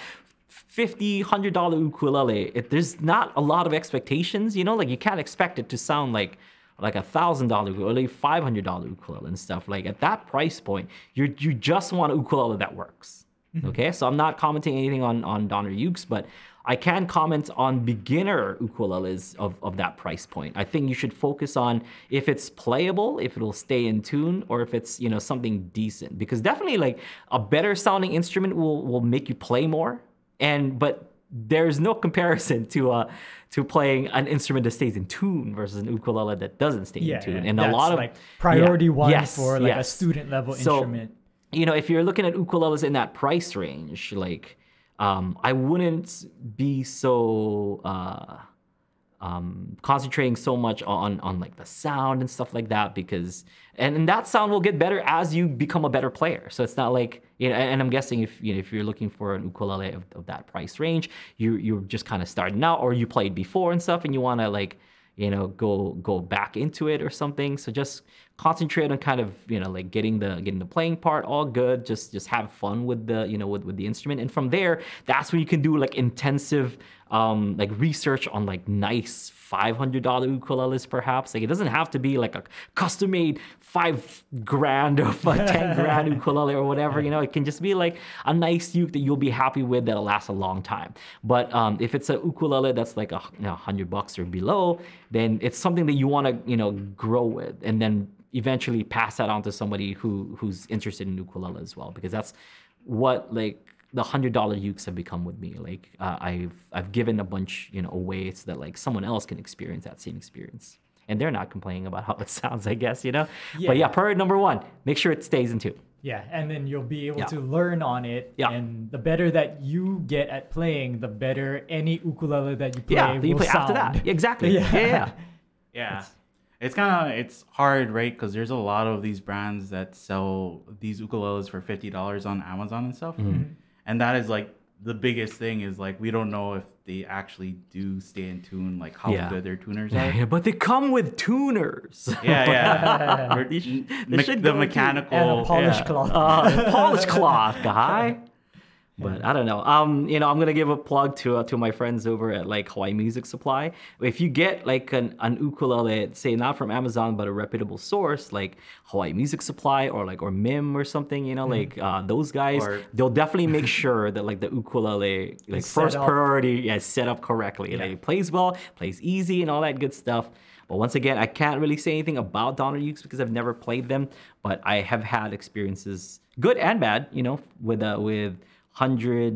50 100 dollar ukulele it, there's not a lot of expectations you know? Like you can't expect it to sound like like a thousand dollar ukulele five hundred dollar ukulele and stuff. Like at that price point you you just want a ukulele that works mm-hmm. okay? So i'm not commenting anything on on donner ukes but i can comment on beginner ukuleles of, of that price point. I think you should focus on if it's playable if it'll stay in tune or if it's you know something decent. Because definitely like a better sounding instrument will will make you play more and but there's no comparison to uh to playing an instrument that stays in tune versus an ukulele that doesn't stay Yeah, in tune yeah. and a lot of like priority yeah, one yes, for like a student level So, instrument. you know if you're looking at ukuleles in that price range like um i wouldn't be so uh um, concentrating so much on on like the sound and stuff like that because and, and that sound will get better as you become a better player. So it's not like you know. And, I'm guessing if you know if you're looking for an ukulele of, of that price range, you you're just kind of starting out or you played before and stuff, and you want to like you know go go back into it or something. So just concentrate on kind of you know like getting the getting the playing part all good. Just just have fun with the you know with, with the instrument, and from there, that's when you can do like intensive um, like research on like nice $500 ukuleles perhaps. Like it doesn't have to be like a custom made five grand or a 10 grand ukulele or whatever you know? It can just be like a nice uke that you'll be happy with that'll last a long time. But um, if it's a ukulele that's like a you know, 100 bucks or below then it's something that you want to you know grow with. And then eventually pass that on to somebody who who's interested in ukulele as well because that's what like the hundred dollar ukes have become with me. Like uh, I've I've given a bunch you know away so that like someone else can experience that same experience, and they're not complaining about how it sounds. I guess you know. But Yeah. yeah, priority number one, make sure it stays in tune. Yeah, and then you'll be able Yeah. to learn on it. Yeah. And the better that you get at playing, the better any ukulele that you play yeah, then you will play after that. Exactly. Yeah. yeah, yeah. Yeah. It's kind of it's hard, right? Because there's a lot of these brands that sell these ukuleles for fifty dollars on Amazon and stuff, Mm-hmm. and that is like the biggest thing is like we don't know if they actually do stay in tune, like how Yeah. good their tuners Yeah, are. yeah, but they come with tuners. Yeah, yeah. Or They should- they me- the mechanical. And a polished Yeah. cloth. Uh, polished cloth, guy. But I don't know. Um, you know, I'm gonna give a plug to uh, to my friends over at like Hawaii Music Supply. If you get like an, an ukulele, say not from Amazon but a reputable source like Hawaii Music Supply or like or MIM or something, you know, like uh, those guys, Or- they'll definitely make sure that like the ukulele like set first priority yeah, is set up correctly. Like it plays well, plays easy, and all that good stuff. But once again, I can't really say anything about Donner Ukes because I've never played them. But I have had experiences, good and bad, you know, with uh, with hundred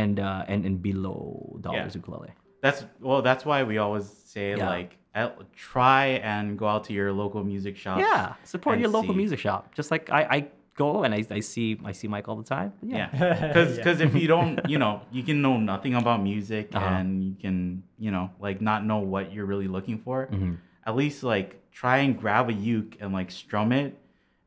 and uh, and and below dollars Yeah. ukulele. That's well. That's why we always say Yeah. like uh, try and go out to your local music shop. Yeah, support your local see. music shop. Just like I, I go and I, I see I see Mike all the time. Yeah. Yeah, because Yeah. if you don't, you know, you can know nothing about music Uh-huh. and you can, you know, like not know what you're really looking for. Mm-hmm. At least like try and grab a uke and like strum it,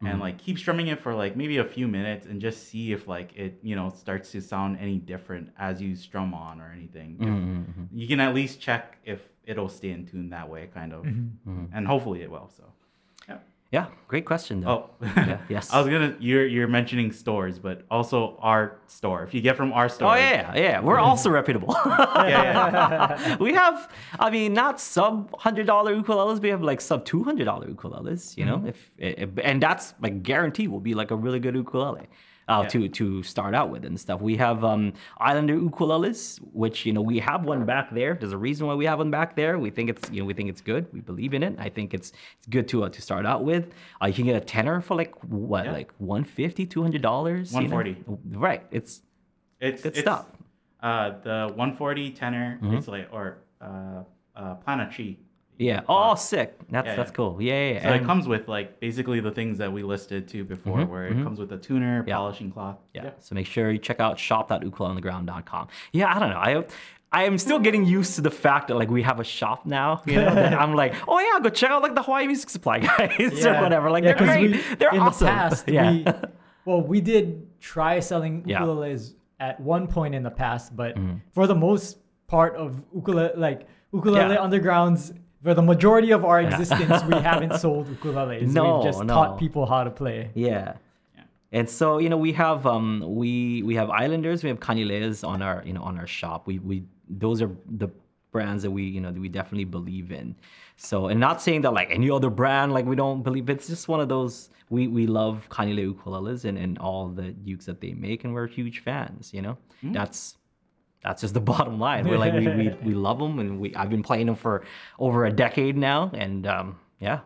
Mm-hmm. and like keep strumming it for like maybe a few minutes and just see if like it, you know, starts to sound any different as you strum on or anything. Mm-hmm. You can at least check if it'll stay in tune that way, kind of, Mm-hmm. and hopefully it will. So. Yeah. Great question though. Oh, Yeah, yes. I was gonna. You're you're mentioning stores, but also our store. If you get from our store, Oh yeah, yeah. We're also reputable. yeah, yeah. we have, I mean, not sub hundred dollar ukuleles. We have like sub two hundred dollar ukuleles. You know, mm-hmm. if, if and that's like guarantee will be like a really good ukulele. Uh, Yeah. to to start out with and stuff. We have um, Islander ukuleles, which you know we have one back there. There's a reason why we have one back there. We think it's you know we think it's good. We believe in it. I think it's it's good to uh, to start out with. Uh, you can get a tenor for like what Yeah. like 150 200 dollars. 140. Right. It's It's Good it's, stuff. Uh, the 140 tenor. Mm-hmm. It's like or uh, uh, Planet Chi. Yeah. Oh, sick. That's Yeah, that's yeah. cool. Yeah, yeah. yeah. So it comes with like basically the things that we listed too before, Mhm, where it mhm. comes with a tuner, Yeah. polishing cloth. Yeah. So make sure you check out shop.ukuleleunderground.com. Yeah, I don't know. I I am still getting used to the fact that like we have a shop now. You know, that I'm like, oh yeah, go check out like the Hawaii Music Supply guys or whatever. Like Yeah, they're great. we- they're in awesome. the past, yeah. we, well, we did try selling Yeah. ukuleles at one point in the past, but Mm-hmm. for the most part of ukulele, like ukulele Yeah. undergrounds, for the majority of our existence, we haven't sold ukuleles. No, We've just no. taught people how to play. Yeah. Yeah. And so you know we have um we we have Islanders we have Kanileas on our you know on our shop we we those are the brands that we you know that we definitely believe in so and not saying that like any other brand like we don't believe it's just one of those we we love Kanilea ukuleles and, and all the ukes that they make and we're huge fans you know that's that's just the bottom line we're like we, we we love them and we I've been playing them for over a decade now and um yeah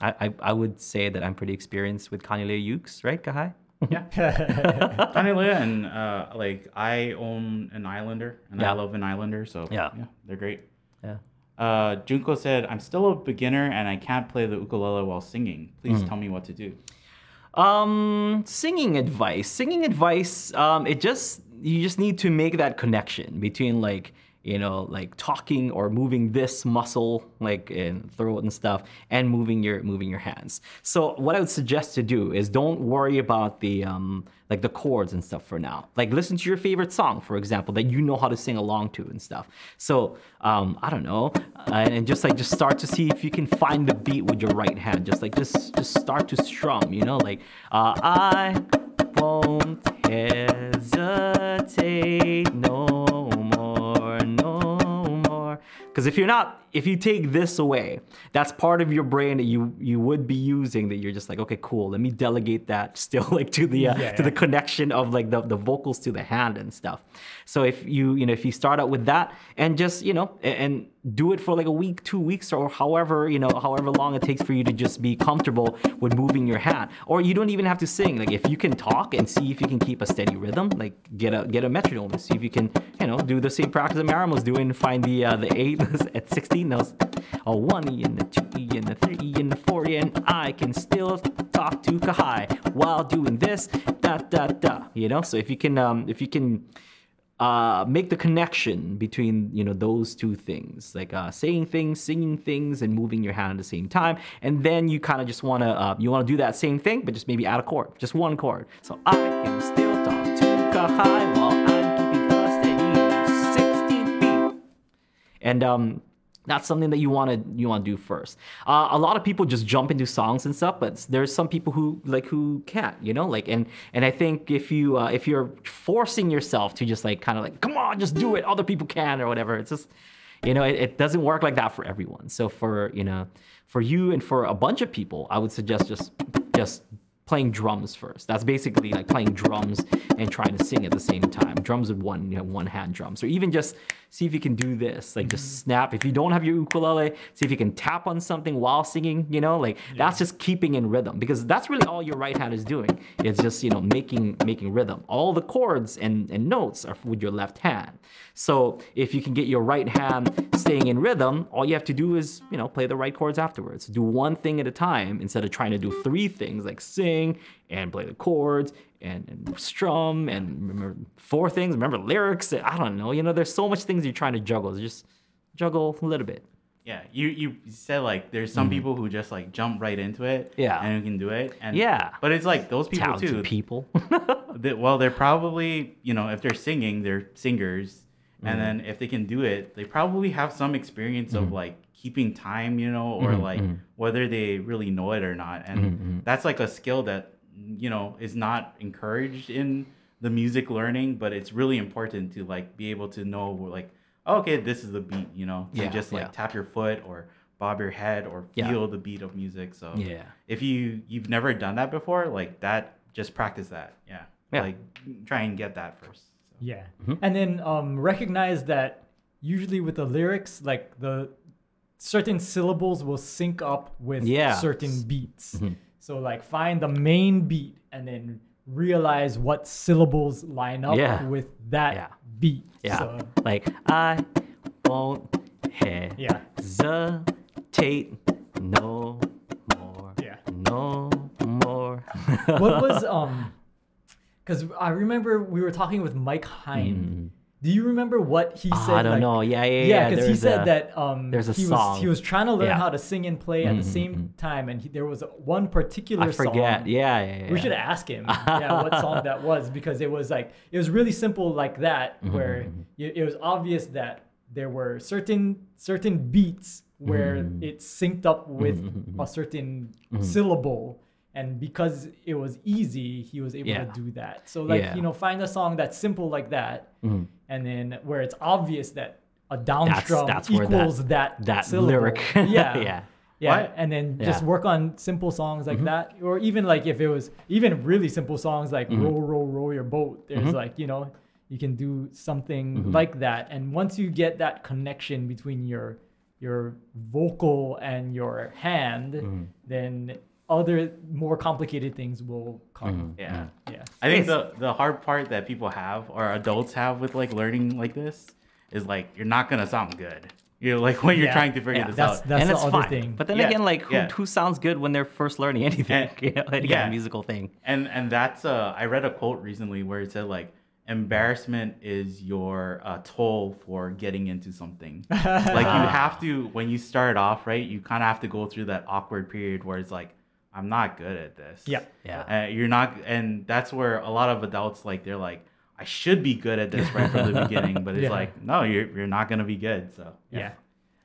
I, I, I would say that I'm pretty experienced with Kanilea ukes, right, Kahai? Yeah. Kanilea and uh, like I own an Islander and Yeah. I love an Islander, so Yeah. they're great. Yeah. Uh, Junko said, "I'm still a beginner and I can't play the ukulele while singing. Please Mm. tell me what to do." Um, singing advice. Singing advice. Um, it just you just need to make that connection between like you know like talking or moving this muscle like in throat and stuff and moving your moving your hands. So what I would suggest to do is don't worry about the um like the chords and stuff for now. Like listen to your favorite song, for example, that you know how to sing along to and stuff. So um, I don't know, uh, and just like just start to see if you can find the beat with your right hand. Just like just just start to strum, you know, like uh, I won't hesitate no more, no more. Because if you're not, if you take this away, that's part of your brain that you you would be using that you're just like, okay, cool. Let me delegate that still like to the uh, Yeah, to the connection of like the, the vocals to the hand and stuff. So if you you know if you start out with that and just you know a- and, do it for like a week, two weeks, or however you know however long it takes for you to just be comfortable with moving your hand, or you don't even have to sing. Like if you can talk and see if you can keep a steady rhythm, like get a get a metronome and see if you can you know do the same practice that Mariam was doing, find the uh, the eight at 16 notes, a one E and a two E and a three E and a four E, and I can still talk to Kahai while doing this, da da da. You know, so if you can um if you can uh, make the connection between you know those two things, like uh, saying things, singing things, and moving your hand at the same time, and then you kind of just want to uh, you want to do that same thing, but just maybe add a chord, just one chord. So I can still talk to Kahai while I'm keeping a steady 16 beat and um, that's something that you want to you want to do first. Uh, a lot of people just jump into songs and stuff, but there's some people who like who can't, you know, like and and I think if you uh, if you're forcing yourself to just like kind of like come on, just do it, other people can or whatever, it's just you know it, it doesn't work like that for everyone. So for you know for you and for a bunch of people, I would suggest just just playing drums first. That's basically like playing drums and trying to sing at the same time. Drums with one, you know, one hand drums, or even just see if you can do this. Like just mm-hmm. snap. If you don't have your ukulele, see if you can tap on something while singing. You know, like that's just keeping in rhythm because that's really all your right hand is doing. It's just you know making making rhythm. All the chords and and notes are with your left hand. So if you can get your right hand staying in rhythm, all you have to do is you know play the right chords afterwards. Do one thing at a time instead of trying to do three things like sing and play the chords and, and strum and remember four things. Remember lyrics. I don't know. You know, there's so much things you're trying to juggle. Just juggle a little bit. Yeah, you you said like there's some people who just like jump right into it. Mm-hmm. Yeah. and who can do it. And Yeah. but it's like those people Talented too. people. Well, they're probably you know if they're singing, they're singers, Mm-hmm. and then if they can do it, they probably have some experience Mm-hmm. of like keeping time, you know, or like whether they really know it or not, and Mm-hmm. that's like a skill that you know is not encouraged in the music learning, but it's really important to like be able to know like oh, okay, this is the beat, you know, to Yeah, just like yeah. tap your foot or bob your head or Yeah. feel the beat of music. So Yeah. if you you've never done that before, like that, just practice that. Yeah. Yeah. Like try and get that first. So. Yeah. Mm-hmm. And then um, recognize that usually with the lyrics, like the certain syllables will sync up with Yeah. Mm-hmm. certain beats. So like find the main beat and then realize what syllables line up Yeah. with that Yeah. beat. Yeah. So, like I won't Yeah. hesitate no more. Yeah. No more. what was um because I remember we were talking with Mike Hind. Do you remember what he said? Mm-hmm. Ah, I don't like- know. Yeah, yeah, Yeah, yeah. because he said a- that um, there's a he song. was he was trying to learn Yeah. how to sing and play at the same time, and he, there was one particular I forget. song. Yeah, yeah, yeah. We should ask him, yeah, what song that was because it was like it was really simple like that, Mm-hmm, where it, it was obvious that there were certain certain beats where Mm-hmm. it synced up with a certain syllable, and because it was easy, he was able Yeah. to do that. So like Yeah. Mm-hmm. you know, find a song that's simple like that, and then where it's obvious that a down That's- strum that's where that- equals that that syllable. lyric. yeah, Yeah. yeah, What? and then just Yeah. Mm-hmm. work on simple songs like that, or even like if it was even really simple songs like "Row, row, row your boat." There's Mm-hmm. like you know you can do something like that, and once you get that connection between your your vocal and your hand, Mm-hmm. then other more complicated things will come. Yeah. Yeah. I think the the hard part that people have or adults have with like learning like this is like you're not gonna sound good. You know, like when you're Yeah. trying to figure Yeah, this that's- out. that's and the it's other fine. thing. But then Yeah, again, like who, yeah. who sounds good when they're first learning anything? And- you know, any kind yeah. of musical thing. and and that's uh I read a quote recently where it said like embarrassment is your uh, toll for getting into something. like you have to when you start off, right? You kind of have to go through that awkward period where it's like, I'm not good at this. Yeah. Yeah. Uh, you're not, and that's where a lot of adults like they're like, I should be good at this right from the beginning, but it's Yeah. like, no, you're you're not gonna be good. So Yeah.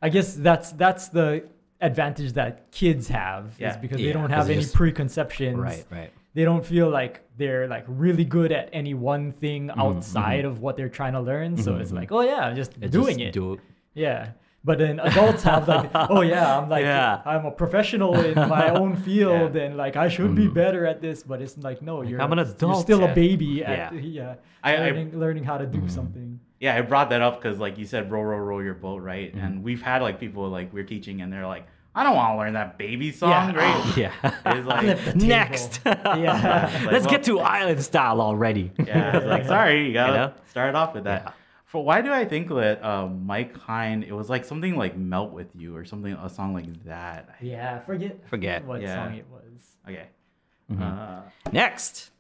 I guess that's that's the advantage that kids have is because Yeah, they don't have any just- preconceptions. Right. Right. They don't feel like they're like really good at any one thing Mm-hmm, outside of what they're trying to learn. So it's like, oh yeah, I'm just It doing just it. Do it. Yeah. But then adults have like, oh yeah, I'm like, Yeah. I'm a professional in my own field, and like I should be better at this. But it's like, no, you're Mm. I'm an You're still yeah. a baby at Yeah. yeah, I- I- learning, learning how to do Mm-hmm. something. yeah, I brought that up because like you said, row row row your boat, right? Mm-hmm. And we've had like people like we're teaching and they're like, I don't want to learn that baby song, Yeah. right? Yeah. It's like, Flip the table. Next. Yeah. Like, Let's well- get to island style already. yeah, it's like sorry, you gotta know? start off with that. Yeah. For why do I think that um, Mike Hine? It was like something like "Melt with You" or something, a song like that. Yeah, forget Forget. what Yeah. song it was. Okay. Mm-hmm. Uh, Next.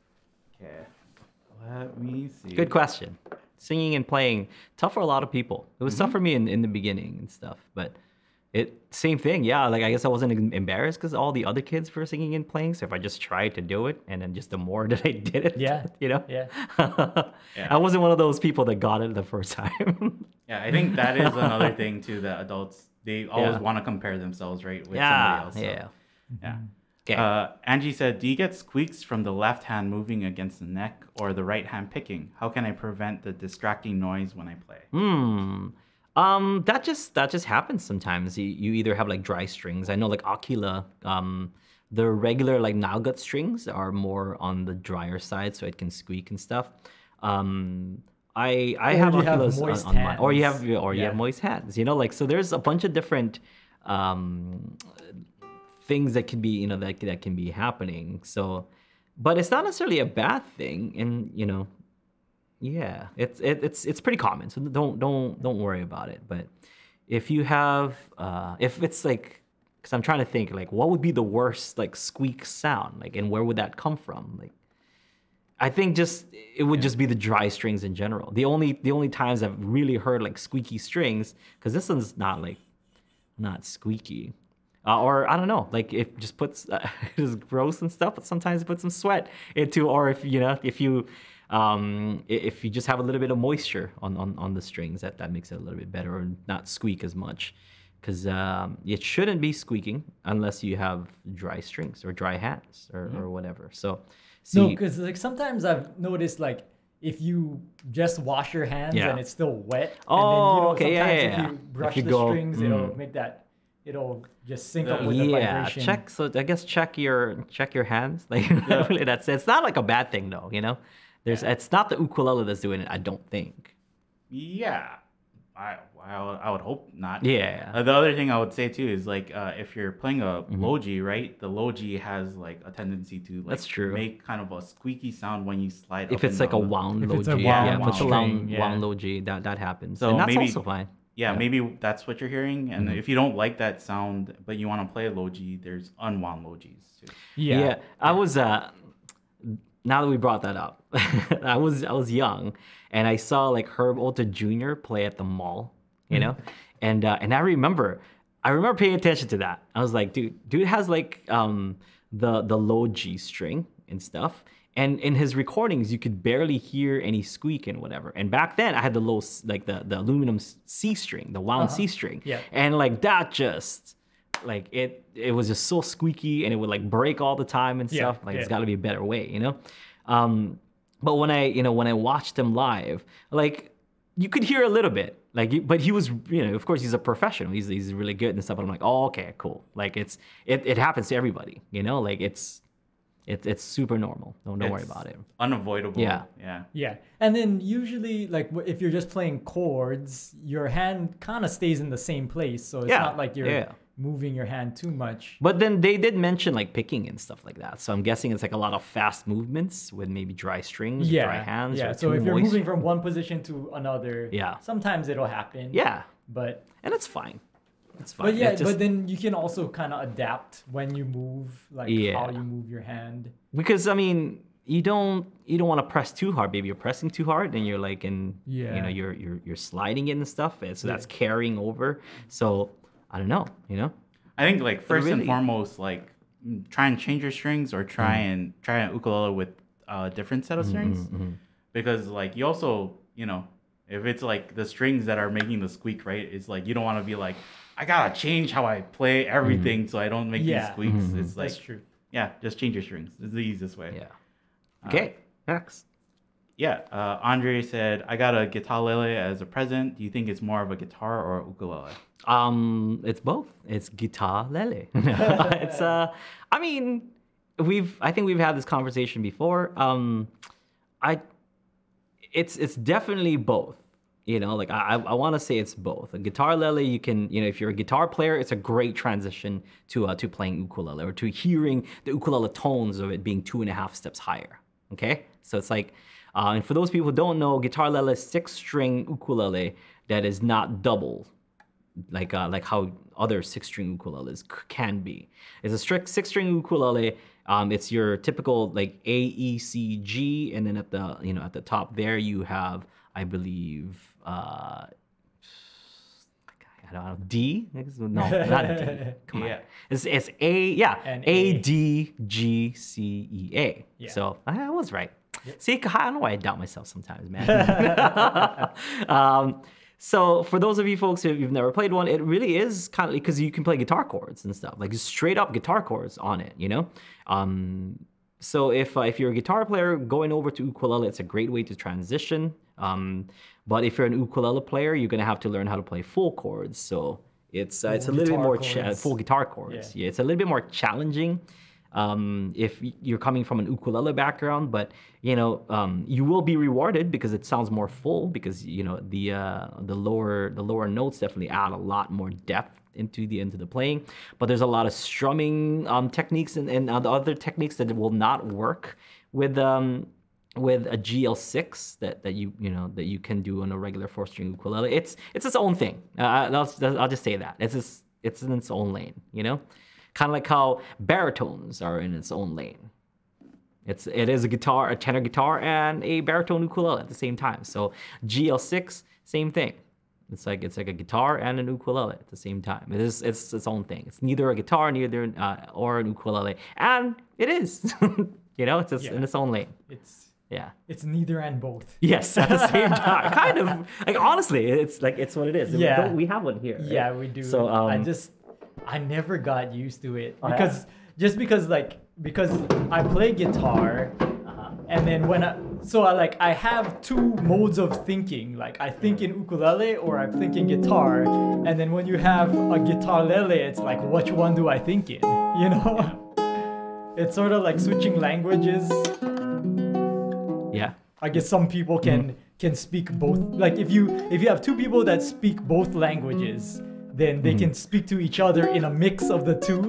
okay. Let me see. Good question. Singing and playing tough for a lot of people. It was Mm-hmm. tough for me in, in the beginning and stuff, but it same thing. Yeah, like I guess I wasn't embarrassed because all the other kids were singing and playing. So if I just tried to do it, and then just the more that I did it, Yeah, you know, yeah. Yeah. I wasn't one of those people that got it the first time. Yeah, I think that is another thing too that adults they always Yeah. want to compare themselves, right, with yeah, somebody else. so, yeah. yeah. Okay. Uh, Angie said, "Do you get squeaks from the left hand moving against the neck or the right hand picking? How can I prevent the distracting noise when I play?" Hmm. Um, that just that just happens sometimes. You, you either have like dry strings. I know like Aquila, um, the regular like Nylgut strings are more on the drier side, so it can squeak and stuff. Um, I I Or have you have moist on, on mine, or you have or you have moist hands. You know, like so. There's a bunch of different um things that can be you know that that can be happening. So, but it's not necessarily a bad thing, and you know, yeah, it's it, it's it's pretty common. So don't don't don't worry about it. But if you have uh, if it's like because I'm trying to think like what would be the worst like squeak sound like and where would that come from like. I think just it would just be the dry strings in general. The only the only times I've really heard like squeaky strings because this one's not like not squeaky. Uh, or I don't know, like it just puts uh, it's gross and stuff, but sometimes it puts some sweat into, or if you know, if you um, if you just have a little bit of moisture on, on, on the strings, that, that makes it a little bit better or not squeak as much. Because um, it shouldn't be squeaking unless you have dry strings or dry hands or, or whatever. So, see, No, because like sometimes I've noticed like if you just wash your hands Yeah. and it's still wet. Oh, and then, you know, okay, yeah, sometimes yeah, if yeah. you If brush you the go- strings, it'll mm. make that it'll just sync up Yeah. with the yeah, check. So I guess check your check your hands. Like really, that's it's not like a bad thing though. You know, there's it's not the ukulele that's doing it. I don't think. Yeah, I I would, I would hope not. Yeah. Uh, the other thing I would say too is like uh, if you're playing a Mm-hmm. low G, right? The low G has like a tendency to like That's true. make kind of a squeaky sound when you slide. if up it's and like a down the- wound If low G, it's a yeah, wound if it's a string, wound, yeah. wound low G, that that happens. So and that's maybe- also fine. Yeah, Yeah. Mm-hmm. maybe that's what you're hearing. And if you don't like that sound, but you want to play a low G, there's unwound low Gs too. Yeah. I was uh now that we brought that up, I was I was young and I saw like Herb Ohta Jr. play at the mall, you know? And uh, and I remember I remember paying attention to that. I was like, dude, dude has like um the the low G string and stuff. And in his recordings, you could barely hear any squeak and whatever. And back then, I had the low, like the, the aluminum C string, the wound C string. Yeah. And like that just, like it, it was just so squeaky and it would like break all the time and Yeah, stuff. Like it's got to be a better way, you know. Um, but when I, you know, when I watched him live, like you could hear a little bit, like, but he was, you know, of course he's a professional. He's he's really good and stuff. But I'm like, oh, okay, cool. Like it's it, it happens to everybody, you know. Like it's it, it's super normal. Don't don't worry about it. Unavoidable. Yeah. Yeah. Yeah. And then usually, like, if you're just playing chords, your hand kind of stays in the same place. So it's Yeah, not like you're yeah. Moving your hand too much. But then they did mention like picking and stuff like that. So I'm guessing it's like a lot of fast movements with maybe dry strings, Yeah. dry hands. yeah. So if you're moist. moving from one position to another, Yeah. sometimes it'll happen. yeah, But and it's fine. It's fine. but yeah, just- but then you can also kind of adapt when you move, like how you move your hand. because I mean, you don't you don't want to press too hard. Maybe you're pressing too hard, and you're like in you Yeah. know you're you're you're sliding it and stuff, and so that's carrying over. So I don't know, you know. I think like first and foremost, like mm, try and change your strings or try Mm-hmm. and try an ukulele with a different set of strings mm-hmm. because like you also you know if it's like the strings that are making the squeak right it's like you don't want to be like i gotta change how i play Mm-hmm. everything so i don't make Yeah. these squeaks it's like That's true. yeah just change your strings it's the easiest way Yeah. Okay. Next. Yeah uh, andre said i got a guitar lele as a present do you think it's more of a guitar or a ukulele Um, it's both. It's guitar lele. it's uh, I mean, we've I think we've had this conversation before. Um, I, it's it's definitely both. You know, like I I want to say it's both. A guitar lele, you can you know if you're a guitar player, it's a great transition to uh, to playing ukulele or to hearing the ukulele tones of it being two and a half steps higher. Okay, so it's like, uh, and for those people who don't know, guitar lele is six string ukulele that is not double like uh, like how other six string ukuleles can be. It's a strict six string ukulele. Um, it's your typical like A E C G, and then at the you know at the top there you have I believe uh, I don't know D. No, not D. Come on. Yeah. It's it's A yeah And A. D G C E A. Yeah. So I was right. See, I don't know why I doubt myself sometimes, man. um, so for those of you folks who you've never played one, it really is kind of because you can play guitar chords and stuff, like straight up guitar chords on it, you know. Um, so if uh, if you're a guitar player going over to ukulele, it's a great way to transition. Um, but if you're an ukulele player, you're gonna have to learn how to play full chords. So it's uh, it's a little bit more cha- full guitar chords. Yeah. it's a little bit more challenging um, if you're coming from an ukulele background. But you know, um, you will be rewarded because it sounds more full because you know the uh, the lower the lower notes definitely add a lot more depth into the into the playing. But there's a lot of strumming um, techniques and, and other techniques that will not work with um, with a GL6 that, that you you know that you can do on a regular four string ukulele. It's it's its own thing. Uh, I'll, I'll just say that it's just, it's in its own lane. You know, kind of like how baritones are in its own lane. It's it is a guitar, a tenor guitar, and a baritone ukulele at the same time. So GL6, same thing. It's like it's like a guitar and an ukulele at the same time. It is it's its own thing. It's neither a guitar, neither uh, or an ukulele, and it is. you know, it's, it's in its own lane. It's Yeah. it's neither and both. Yes, at the same time, kind of like honestly, it's like it's what it is. Yeah. Don't- we have one here. right? Yeah, we do. So um, I just I never got used to it Oh, yeah? because just because like because I play guitar uh-huh. and then when I so I like I have two modes of thinking. Like I think in ukulele or I'm thinking guitar. And then when you have a guitar lele, it's like which one do I think in? You know? It's sort of like switching languages. yeah, I guess some people Mm-hmm. can can speak both. Like if you if you have two people that speak both languages, then they Mm-hmm. can speak to each other in a mix of the two.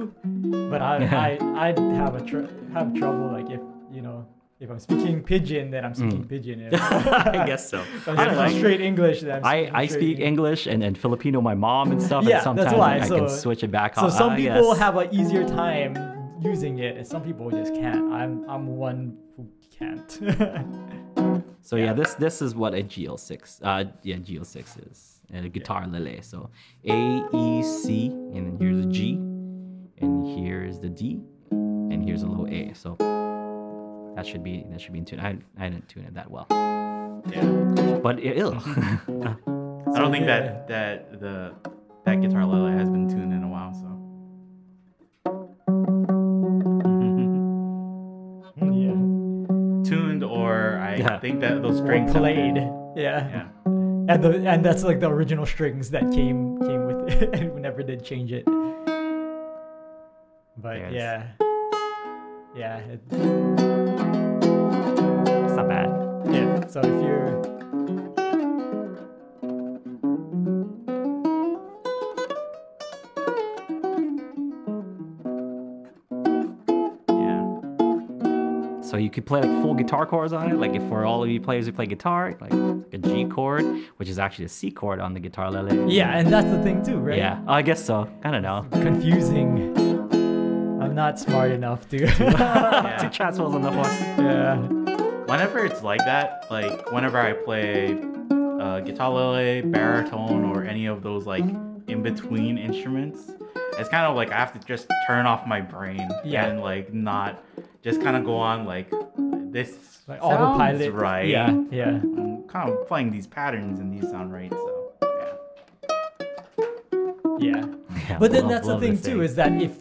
But I I I'd have a tr- have trouble like if you know if I'm speaking pidgin, then I'm speaking pidgin. Mm. I guess so. I I'm speaking know. straight English, then I'm I, I speak English and, and Filipino, my mom and stuff. Yeah, and sometimes that's why. I So, can switch it back so on. some I people have an easier time using it, and some people just can't. I'm I'm one who can't. So yeah, this this is what a GL6. Uh, yeah, GL6 is and a guitar lele. So A E C, and then here's a G, and here's the D, and here's a low A. So that should be that should be in tune. I I didn't tune it that well, Yeah. but it, ew. I don't think yeah. that that the that guitar lele has been tuned in a while. So yeah. tuned, or I Yeah. think that those Or strings have played. been- Yeah. Yeah. And the and that's like the original strings that came came with it, and we never did change it. But Yes. yeah, yeah, it, it's not bad. yeah. So if you're you could play like full guitar chords on it. Like if for all of you players who play guitar, like, like a G chord, which is actually a C chord on the guitar lele. yeah, and that's the thing too, right? Yeah, I guess so. I don't know. Confusing. I'm not smart enough to. Two transfers on the one. yeah. Whenever it's like that, like whenever I play uh, guitar lele, baritone, or any of those like in between instruments, it's kind of like I have to just turn off my brain Yeah. and like not just kind of go on like this Like sounds autopilot. right. Yeah, yeah. I'm kind of playing these patterns and these sound right. So yeah. Yeah. Yeah, But then love- that's the thing too is that if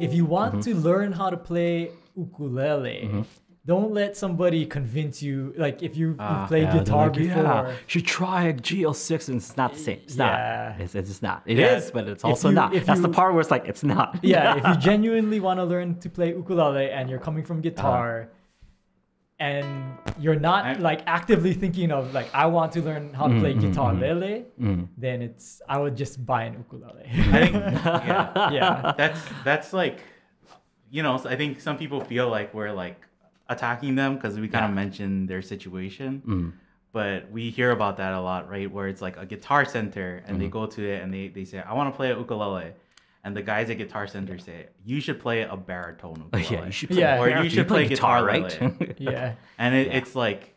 if you want Mm-hmm. to learn how to play ukulele, don't let somebody convince you. Like if you Ah, you've played Yeah, guitar like, before, Yeah, you should try a GL6 and it's not the same. It's Yeah. not. It's, it's just not. It is, Yeah. but it's also you- not. That's the part where it's like it's not. yeah, if you genuinely want to learn to play ukulele and you're coming from guitar. And you're not I- like actively thinking of like I want to learn how to play Mhm, mhm, guitar mhm. lele, Mm. then it's I would just buy an ukulele. I think yeah. yeah. that's that's like you know i think some people feel like we're like attacking them because we kind of Yeah. mentioned their situation Mm. but we hear about that a lot right where it's like a guitar center and they Mm-hmm. go to it and they, they say i want to play a ukulele and the guys at guitar center say you should play a baritone ukulele Yeah, you should play. Yeah. Or you baritone. should play guitar, right? Yeah. and it, Yeah. it's like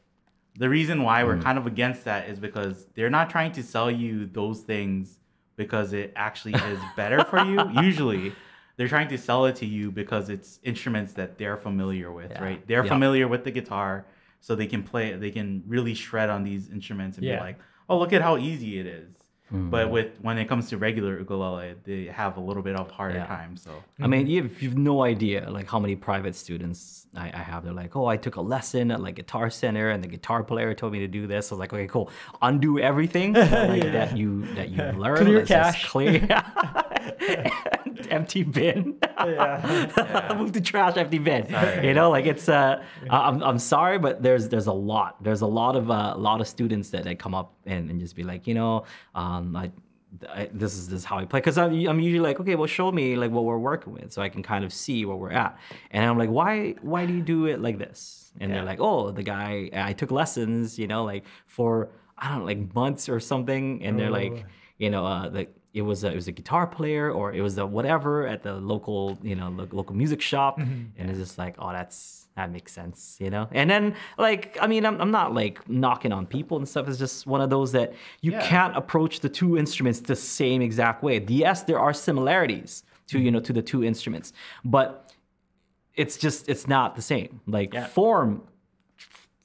the reason why Mm. we're kind of against that is because they're not trying to sell you those things because it actually is better for you. Usually, they're trying to sell it to you because it's instruments that they're familiar with, Yeah. right? They're Yeah. familiar with the guitar, so they can play. They can really shred on these instruments and Yeah. be like, "Oh, look at how easy it is." Mm. But with when it comes to regular ukulele, they have a little bit of harder Yeah. time. So I mean, you have, you've no idea like how many private students I, I have. They're like, oh, I took a lesson at like Guitar Center, and the guitar player told me to do this. I was like, okay, cool. Undo everything like Yeah. that you that you learned. Clear Let's cache. Clear. Empty bin. Yeah. Move to trash, empty bin. Sorry. You know, like it's uh, I'm, I'm sorry, but there's there's a lot. There's a lot of uh, a lot of students that, that come up and, and just be like, you know, um, I, I this is this is how I play because I'm, I'm usually like, okay, well, show me like what we're working with so I can kind of see where we're at. And I'm like, why why do you do it like this? And they're like, oh, the guy I took lessons, you know, like for I don't know, like months or something, and they're Oh. like, you know, uh, like it was a, it was a guitar player or it was a whatever at the local you know lo- local music shop, and it's just like, oh, that's that makes sense, you know. And then like I mean, I'm I'm not like knocking on people and stuff. It's just one of those that you Yeah. can't approach the two instruments the same exact way. Yes, there are similarities to you mm-hmm. know to the two instruments, but it's just it's not the same. Like Yeah. form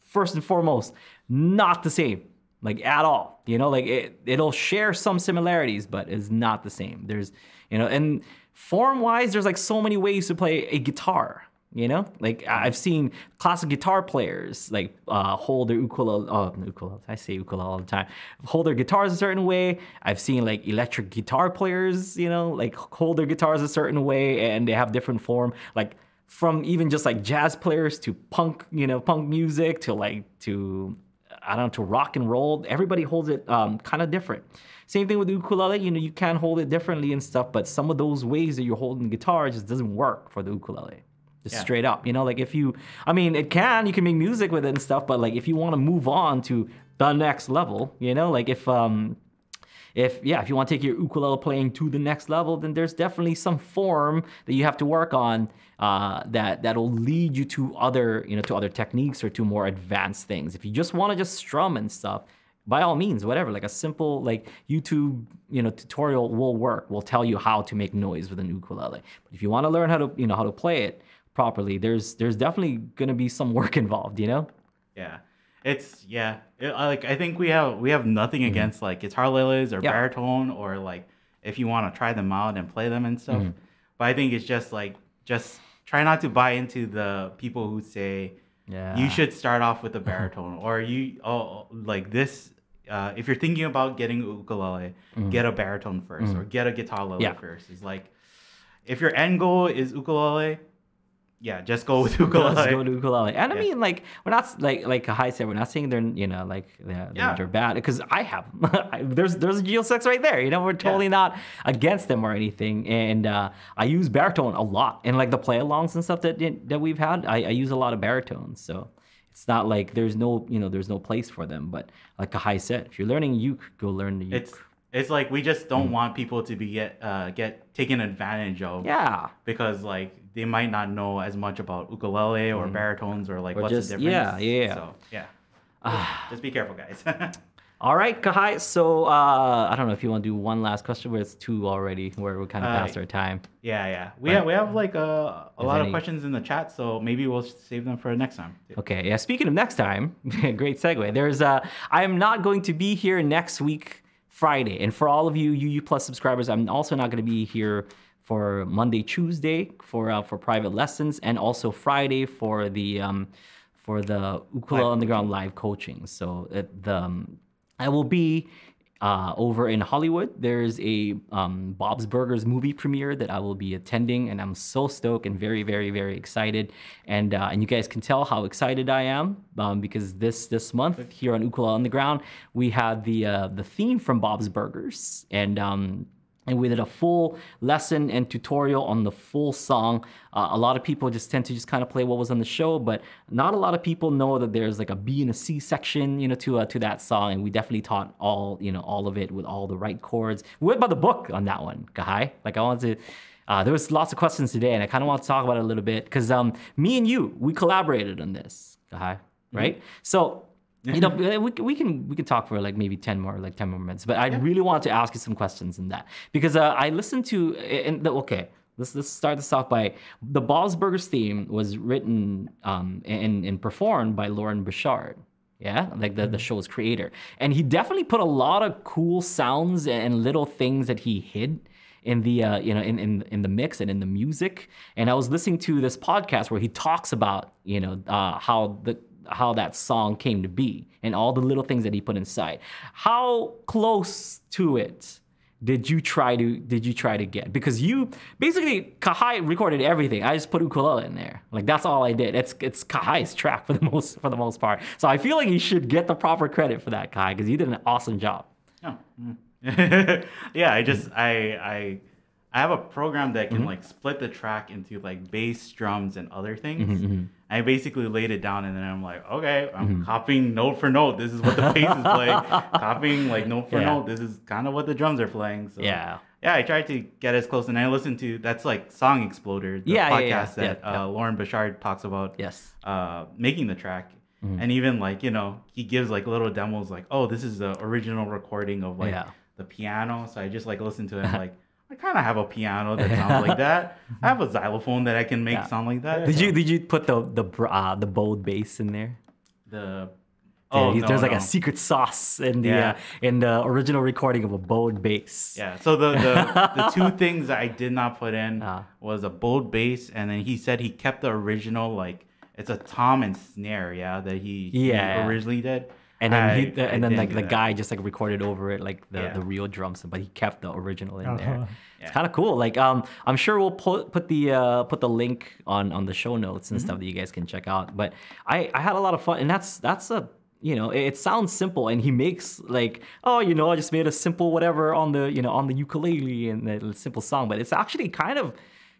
first and foremost, not the same, like at all. You know, like it, it'll share some similarities, but it's not the same. There's, you know, and form wise, there's like so many ways to play a guitar. You know, like I've seen classic guitar players like uh, hold their ukulele. Oh, ukulele. I say ukulele all the time. Hold their guitars a certain way. I've seen like electric guitar players, you know, like hold their guitars a certain way, and they have different form. Like from even just like jazz players to punk, you know, punk music to like to I don't know to rock and roll. Everybody holds it um, kind of different. Same thing with ukulele. You know, you can hold it differently and stuff, but some of those ways that you're holding the guitar just doesn't work for the ukulele. Just Yeah. straight up, you know, like if you, I mean, it can, you can make music with it and stuff, but like if you want to move on to the next level, you know, like if um if yeah, if you want to take your ukulele playing to the next level, then there's definitely some form that you have to work on uh, that that'll lead you to other you know to other techniques or to more advanced things. If you just want to just strum and stuff, by all means, whatever. Like a simple like YouTube you know tutorial will work. Will tell you how to make noise with an ukulele. But if you want to learn how to you know how to play it properly, there's there's definitely gonna be some work involved. You know. Yeah, it's yeah. It, like I think we have we have nothing against like guitar lilies or Mm-hmm. Yeah. baritone or like if you want to try them out and play them and stuff. Mm-hmm. But I think it's just like just try not to buy into the people who say Yeah. you should start off with a baritone or you oh like this. Uh, if you're thinking about getting ukulele, get a baritone 1st or get a guitar lily Mm-hmm. Yeah. first. It's like if your end goal is ukulele, yeah, just go with ukulele. Let's go to ukulele. And I mean, like, we're not like like Kai said, we're not saying they're you know like they're, Yeah. they're bad because I have there's there's a GL6 right there. You know, we're totally not against them or anything. And uh, I use baritone a lot and like the play alongs and stuff that that we've had. I, I use a lot of baritones, so. It's not like there's no, you know, there's no place for them. But like Kai said, if you're learning uke, go learn the uke. It's it's like we just don't want people to be get uh, get taken advantage of. Mm. yeah, Because like they might not know as much about ukulele or baritones or like Mm. Or what's just- the difference. yeah, yeah, yeah. So yeah. Ah. just be careful, guys. All right, Kahai. So uh, I don't know if you want to do one last question, but it's two already, where we're kind of Uh, past our time. Yeah, yeah. We Right. have we have like a, a lot any- of questions in the chat, so maybe we'll save them for next time. Okay, yeah. Speaking of next time, great segue. There's uh, I am not going to be here next week, Friday, and for all of you UU Plus subscribers, I'm also not going to be here for Monday, Tuesday for uh, for private lessons, and also Friday for the um, for the Ukulele Underground live coaching. So it, the um, I will be uh, over in Hollywood. There's a um, Bob's Burgers movie premiere that I will be attending, and I'm so stoked and very, very, very excited. And uh, and you guys can tell how excited I am um, because this this month here on Ukulele Underground we had the uh, the theme from Bob's Burgers, and um, and we did a full lesson and tutorial on the full song. Uh, a lot of people just tend to just kind of play what was on the show, but not a lot of people know that there's like a B and a C section, you know, to uh, to that song. And we definitely taught all, you know, all of it with all the right chords. We went by the book on that one, Kahai. Like I wanted to. Uh, there was lots of questions today, and I kind of want to talk about it a little bit because um, me and you we collaborated on this, Kahai, right? So you know we, we can we can talk for like maybe 10 more like 10 more minutes but i really want to ask you some questions in that. Because uh, i listened to and the, okay let's let's start this off by the bob's burgers theme was written um and, and performed by loren bouchard yeah? Like the, the show's creator. And he definitely put a lot of cool sounds and little things that he hid in the uh, you know in, in in the mix and in the music. And i was listening to this podcast where he talks about you know uh, how the how that song came to be and all the little things that he put inside. How close to it did you try to did you try to get? Because you basically kahai recorded everything. I just put ukulele in there. Like that's all i did. It's it's kahai's track for the most for the most part. So i feel like you should get the proper credit for that kahai because you did an awesome job. Oh. mm. yeah, I just I I I have a program that can Mm-hmm. like split the track into like bass, drums, and other things. Mm-hmm, I basically laid it down, and then I'm like, okay, I'm Mm-hmm. copying note for note. This is what the bass is playing. copying like note for Yeah. note. This is kind of what the drums are playing. So Yeah. yeah. I tried to get as close, and I listened to that's like Song Exploder, the Yeah, podcast yeah, that. Uh, Loren Bouchard talks about yes uh, making the track. Mm-hmm. And even like, you know, he gives like little demos like, oh, this is the original recording of like the piano. So I just like listen to it and like, I kind of have a piano that sounds like that. I have a xylophone that I can make Yeah. sound like that. did you did you put the the uh, the bowed bass in there The oh, he's- no, there's like no. a secret sauce in the Yeah. uh, in the original recording of a bowed bass. Yeah. So the the, the two things I did not put in Ah. was a bowed bass, and then he said he kept the original like it's a tom and snare, yeah, that he, he Yeah. originally did. And then I- he, I and then like the that. guy just like recorded over it like the, Yeah. the real drums, but he kept the original in there. Uh-huh. It's Yeah. kind of cool. Like um, I'm sure we'll put put the uh, put the link on on the show notes and Mm-hmm. stuff that you guys can check out. But I I had a lot of fun, and that's that's a you know it, it sounds simple, and he makes like oh you know I just made a simple whatever on the you know on the ukulele and the simple song, but it's actually kind of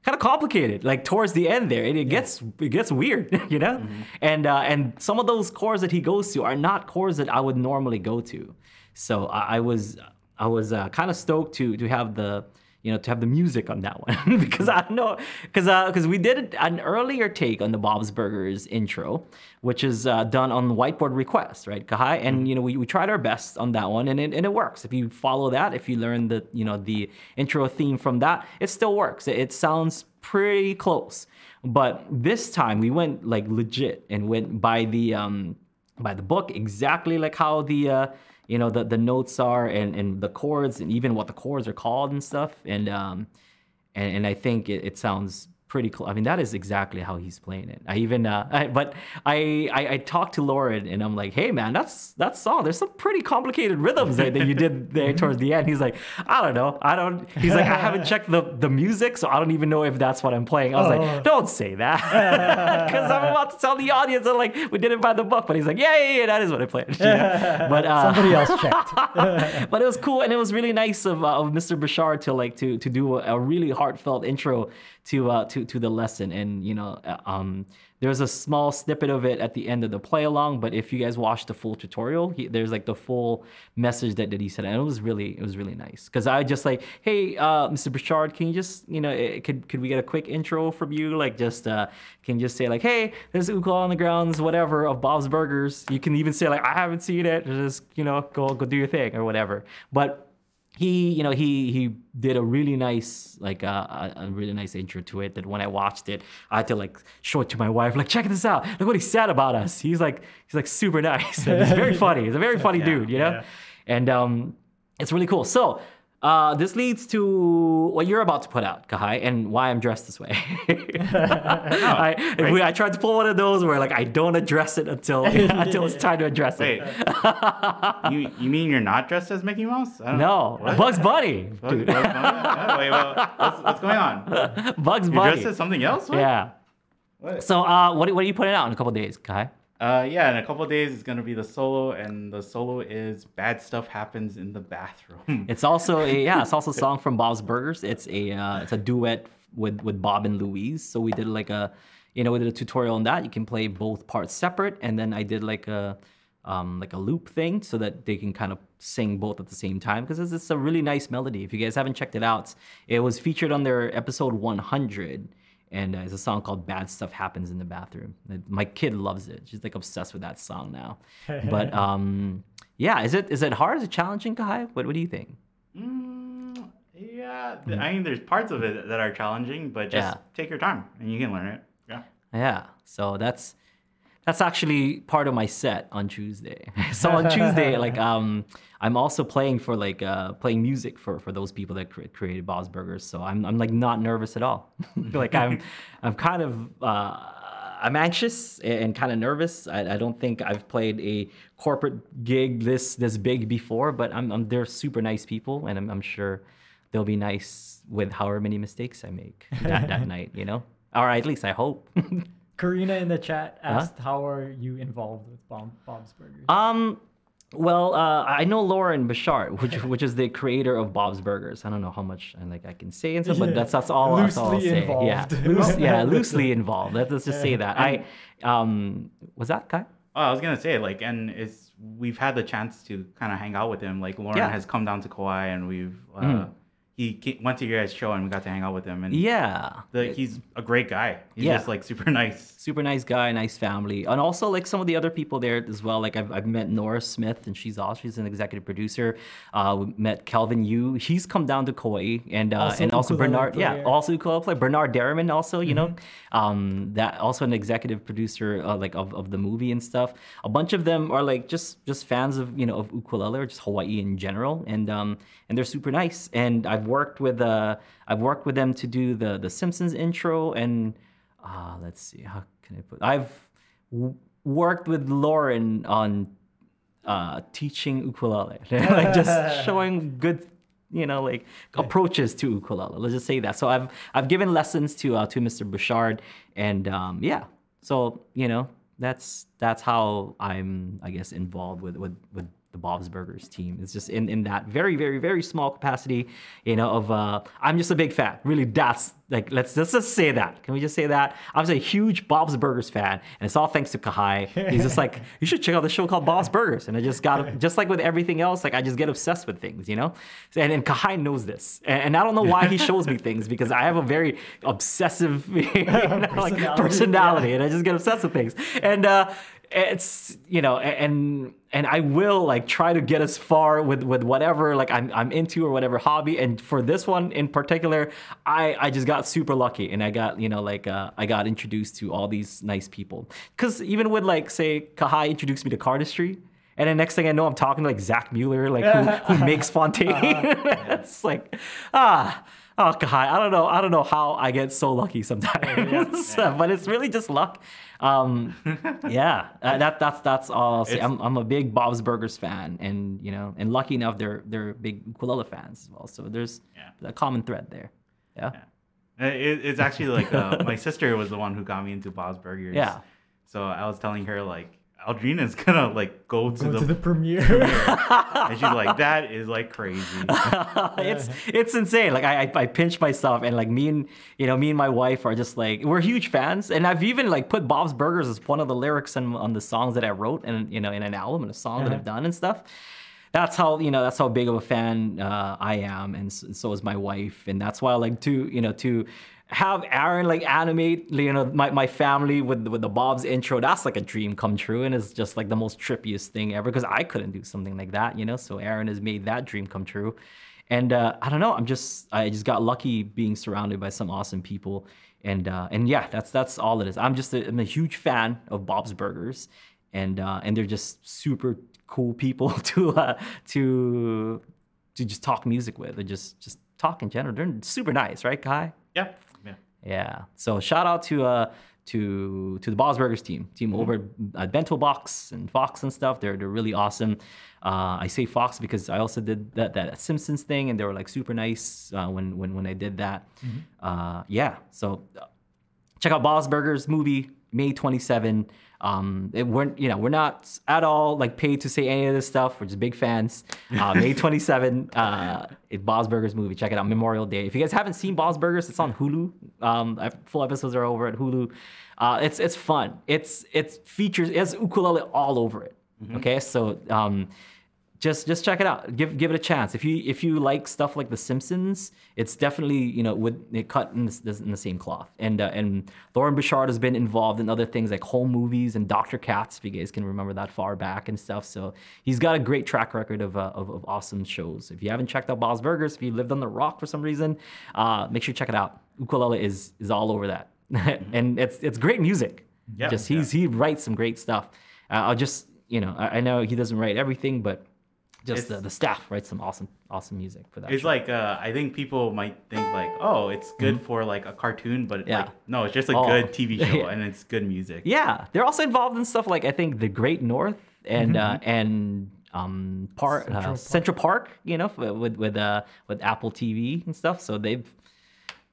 kind of complicated like towards the end there. And it gets it gets weird you know? And uh, and some of those chords that he goes to are not chords that i would normally go to. So i, I was i was uh, kind of stoked to to have the you know to have the music on that one. Because i know because because we did an earlier take on the bob's burgers intro which is uh, done on whiteboard request right kahai and you know we, we tried our best on that one and it, and it works. If you follow that if you learn the you know the intro theme from that it still works. It, it sounds pretty close. But this time we went like legit and went by the um by the book exactly like how the uh you know the the notes are and and the chords and even what the chords are called and stuff. And um and, and I think it, it sounds pretty cool. I mean, that is exactly how he's playing it. I even, uh, I, but I, I, I talked to Loren and I'm like, hey man, that's that song. There's some pretty complicated rhythms that, that you did there towards the end. He's like, I don't know, I don't. He's like, I haven't checked the the music, so I don't even know if that's what I'm playing. I was Oh. like, don't say that, because I'm about to tell the audience that like we did it by the book. But he's like, yeah, yeah, yeah, that is what I played. Yeah. But uh, Somebody else checked. but it was cool and it was really nice of, uh, of Mr. Bouchard to like to to do a, a really heartfelt intro to uh to to, the lesson. And you know uh, um there's a small snippet of it at the end of the play along but if you guys watch the full tutorial he, there's like the full message that, that he said. And it was really it was really nice. Because i just like hey uh mr Bouchard, can you just you know eh, could could we get a quick intro from you? Like just uh can you just say like hey there's Ukulele Underground whatever of bob's burgers. You can even say like i haven't seen it. Just you know go go do your thing or whatever. But he you know he he did a really nice like uh, a, a really nice intro to it that when i watched it i had to like show it to my wife like check this out. Look what he said about us. He's like he's like super nice. And he's very funny. He's a very funny Yeah, dude you know? yeah. and um it's really cool. So uh, this leads to what you're about to put out, Kahai, and why I'm dressed this way. I, right. I tried to pull one of those where like I don't address it until until it's time to address Wait, it. you you mean you're not dressed as Mickey Mouse? I don't No? Bugs Bunny, What- dude. what's going on? Oh, wait, well, what's, what's going on? Bugs buddy. You're Bunny. dressed as something else? What? Yeah. What? So, uh, what, what are you putting out in a couple days, Kai? Uh, yeah, in a couple of days it's gonna be the solo, and the solo is "Bad Stuff Happens in the Bathroom." It's also a yeah, it's also a song from Bob's Burgers. It's a uh, it's a duet with with Bob and Louise. So we did like a, you know, we did a tutorial on that. You can play both parts separate, and then I did like a, um, like a loop thing so that they can kind of sing both at the same time because it's, it's a really nice melody. If you guys haven't checked it out, it was featured on their episode 100. And uh, it's a song called "Bad Stuff Happens in the Bathroom." My kid loves it; she's like obsessed with that song now. but um, yeah, is it is it hard? Is it challenging, Kahai? What what do you think? Mm, yeah, th- I mean, there's parts of it that are challenging, but just Yeah. take your time and you can learn it. Yeah. Yeah. So that's that's actually part of my set on Tuesday. so on Tuesday, like um, I'm also playing for like uh, playing music for for those people that cre- created Bob's Burgers. So I'm I'm like not nervous at all. like I'm I'm kind of uh, I'm anxious and kind of nervous. I, I don't think I've played a corporate gig this this big before, but I'm, I'm they're super nice people, and I'm, I'm sure they'll be nice with however many mistakes I make that, that night. You know, or at least I hope. Karina in the chat asked, "How are you involved with Bob, Bob's Burgers?" Um, well, uh, I know Loren Bouchard, which which is the creator of Bob's Burgers. I don't know how much I like I can say and stuff, but that's that's all. that's all I'll Loosely say. involved. Yeah, Loose, yeah, loosely involved. Let's, let's just say that. I um was that Kai? Oh, I was gonna say like, and it's we've had the chance to kind of hang out with him. Like Loren Yeah. has come down to Kauai, and we've uh, Mhm. He ca- went to your guys' show, and we got to hang out with him. And Yeah. the, he's a great guy. He's Yeah. just like super nice. super nice guy, nice family, and also like some of the other people there as well. Like I've, I've met Nora Smith, and she's awesome. She's an executive producer. Uh, we met Calvin Yu. He's come down to Kauai, and uh, Also and also ukulele Bernard. Yeah, player. also ukulele player Bernard Derriman. Also, you know, um, that also an executive producer uh, like of, of the movie and stuff. A bunch of them are like just just fans of you know of ukulele or just Hawaii in general, and um and they're super nice. And I've worked with uh I've worked with them to do the the Simpsons intro and uh let's see how can I put I've w- worked with Loren on uh teaching ukulele. Like just showing good you know like approaches to ukulele. Let's just say that. So i've i've given lessons to uh, to mr bouchard and um yeah. So you know that's that's how i'm i guess involved with with with the Bob's Burgers team. It's just in, in that very, very, very small capacity, you know, of uh I'm just a big fan. Really, that's like let's let's just say that. Can we just say that? I was a huge Bob's Burgers fan, and it's all thanks to Kahai. He's just like, you should check out the show called Bob's Burgers. And I just got just like with everything else, like I just get obsessed with things, you know? And and Kahai knows this. And, and I don't know why he shows me things because I have a very obsessive you know, like Personality, personality, and I just get obsessed with things. And uh it's you know and and i will like try to get as far with with whatever like i'm, I'm into or whatever hobby. And for this one in particular i i just got super lucky and i got you know like uh, i got introduced to all these nice people. Because even with like say kahai introduced me to cardistry and then next thing I know, I'm talking to like Zach Mueller, like who, who makes Fontaine. it's like, ah, oh God, I don't know, I don't know how I get so lucky sometimes, but it's really just luck. Um, yeah, uh, that that's that's all. i am I'm, I'm a big Bob's Burgers fan, and you know, and lucky enough, they're they're big ukulele fans as well. So there's Yeah. a common thread there. Yeah. Uh, It, it's actually like uh, my sister was the one who got me into Bob's Burgers. Yeah. So I was telling her like Aldrine's gonna like go to Go the, to the premiere. and she's like, that is like crazy. it's it's insane. Like I, I I pinch myself and like me and you know me and my wife are just like we're huge fans and I've even like put Bob's Burgers as one of the lyrics on, on the songs that I wrote and you know in an album and a song that Uh-huh. I've done and stuff. That's how you know that's how big of a fan uh, I am and so, so is my wife and that's why I like to you know to have Aaron like animate you know my, my family with with the Bob's intro that's like a dream come true and it's just like the most trippiest thing ever because I couldn't do something like that you know? So Aaron has made that dream come true. And uh, I don't know I'm just I just got lucky being surrounded by some awesome people. And uh, and yeah that's that's all it is. I'm just a, I'm a huge fan of Bob's Burgers. And uh, and they're just super cool people to uh, to to just talk music with or just just talk in general. They're super nice right Kai? Yeah. Yeah. So shout out to uh to to the Bob's Burgers team, team over at Bento Box and Fox and stuff. They're they're really awesome. Uh, I say Fox because I also did that that Simpsons thing, and they were like super nice uh, when when when I did that. Uh, yeah. So uh, check out Bob's Burgers movie May 27. Um, it weren't you know we're not at all like paid to say any of this stuff. We're just big fans. Uh, May 27. Uh, it Bob's Burgers movie. Check it out. Memorial Day. If you guys haven't seen Bob's Burgers, it's on Hulu. Um, full episodes are over at Hulu. Uh, it's it's fun. It's it's features it has ukulele all over it. Okay, so um, just just check it out. Give give it a chance. If you if you like stuff like The Simpsons, it's definitely you know with it cut in, this, in the same cloth. And uh, and Loren Bouchard has been involved in other things like home movies and Doctor Katz, if you guys can remember that far back and stuff. So he's got a great track record of uh, of, of awesome shows. If you haven't checked out Bob's Burgers, if you lived on the Rock for some reason, uh, make sure you check it out. Ukulele is is all over that, and it's it's great music. Yeah, just he's he writes some great stuff. Uh, I'll just you know I, I know he doesn't write everything, but just the, the staff writes some awesome awesome music for that. It's show. like uh, I think people might think like, oh, it's good for like a cartoon, but Mm-hmm. Yeah. like no, it's just a Oh. good TV show Yeah. and it's good music. yeah, they're also involved in stuff like I think The Great North and uh, and um part Central uh, Park. Central Park, you know, with with uh with Apple TV and stuff. So they've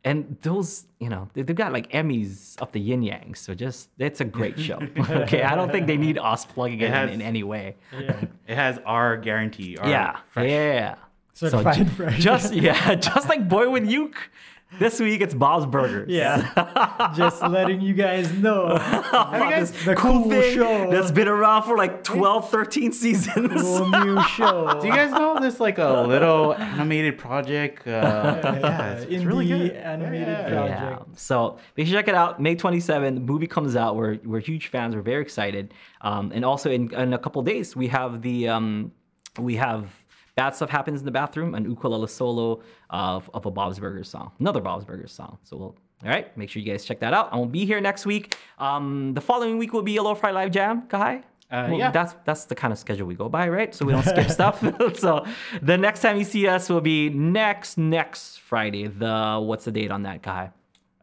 and those, you know, they- they've got like Emmys up the yin yang. So just it's a great show. okay, I don't think they need us plugging it, It has- in in any way. yeah. It has our guarantee. Our yeah, fresh- yeah. So Certified ju- fresh. just yeah, just like Boy with Uke. This week it's Bob's Burgers. Yeah. Just letting you guys know. About guys- this the cool cool thing show. that's been around for like 12, 13 seasons. Cool new show. Do you guys know this like a little animated project? Uh, yeah, it's, it's really good. animated Yeah. project. Yeah. So make sure you check it out. May 27, the movie comes out. We're, we're huge fans. We're very excited. Um, and also in, in a couple days, we have the um, we have Bad Stuff Happens in the Bathroom, an ukulele solo of, of a Bob's Burgers song, another Bob's Burgers song. So we'll all right, make sure you guys check that out. I won't be here next week. Um, the following week will be a Low Fry Live Jam, Kahai. Uh, yeah. That's that's the kind of schedule we go by, right? So we don't skip stuff. so the next time you see us will be next next Friday. The what's the date on that, Kahai?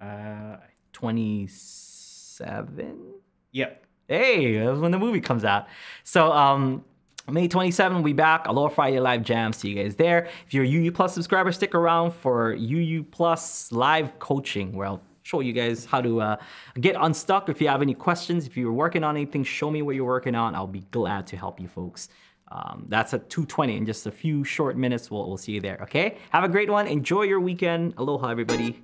Uh, 27 yep. hey that's when the movie comes out so um may 27 we'll be back aloha friday live jam. See you guys there. If you're a uu plus subscriber stick around for uu plus live coaching where i'll show you guys how to uh, get unstuck. If you have any questions if you're working on anything show me what you're working on. I'll be glad to help you folks. Um, that's at 220 in just a few short minutes. We'll, we'll see you there okay? Have a great one. Enjoy your weekend. Aloha everybody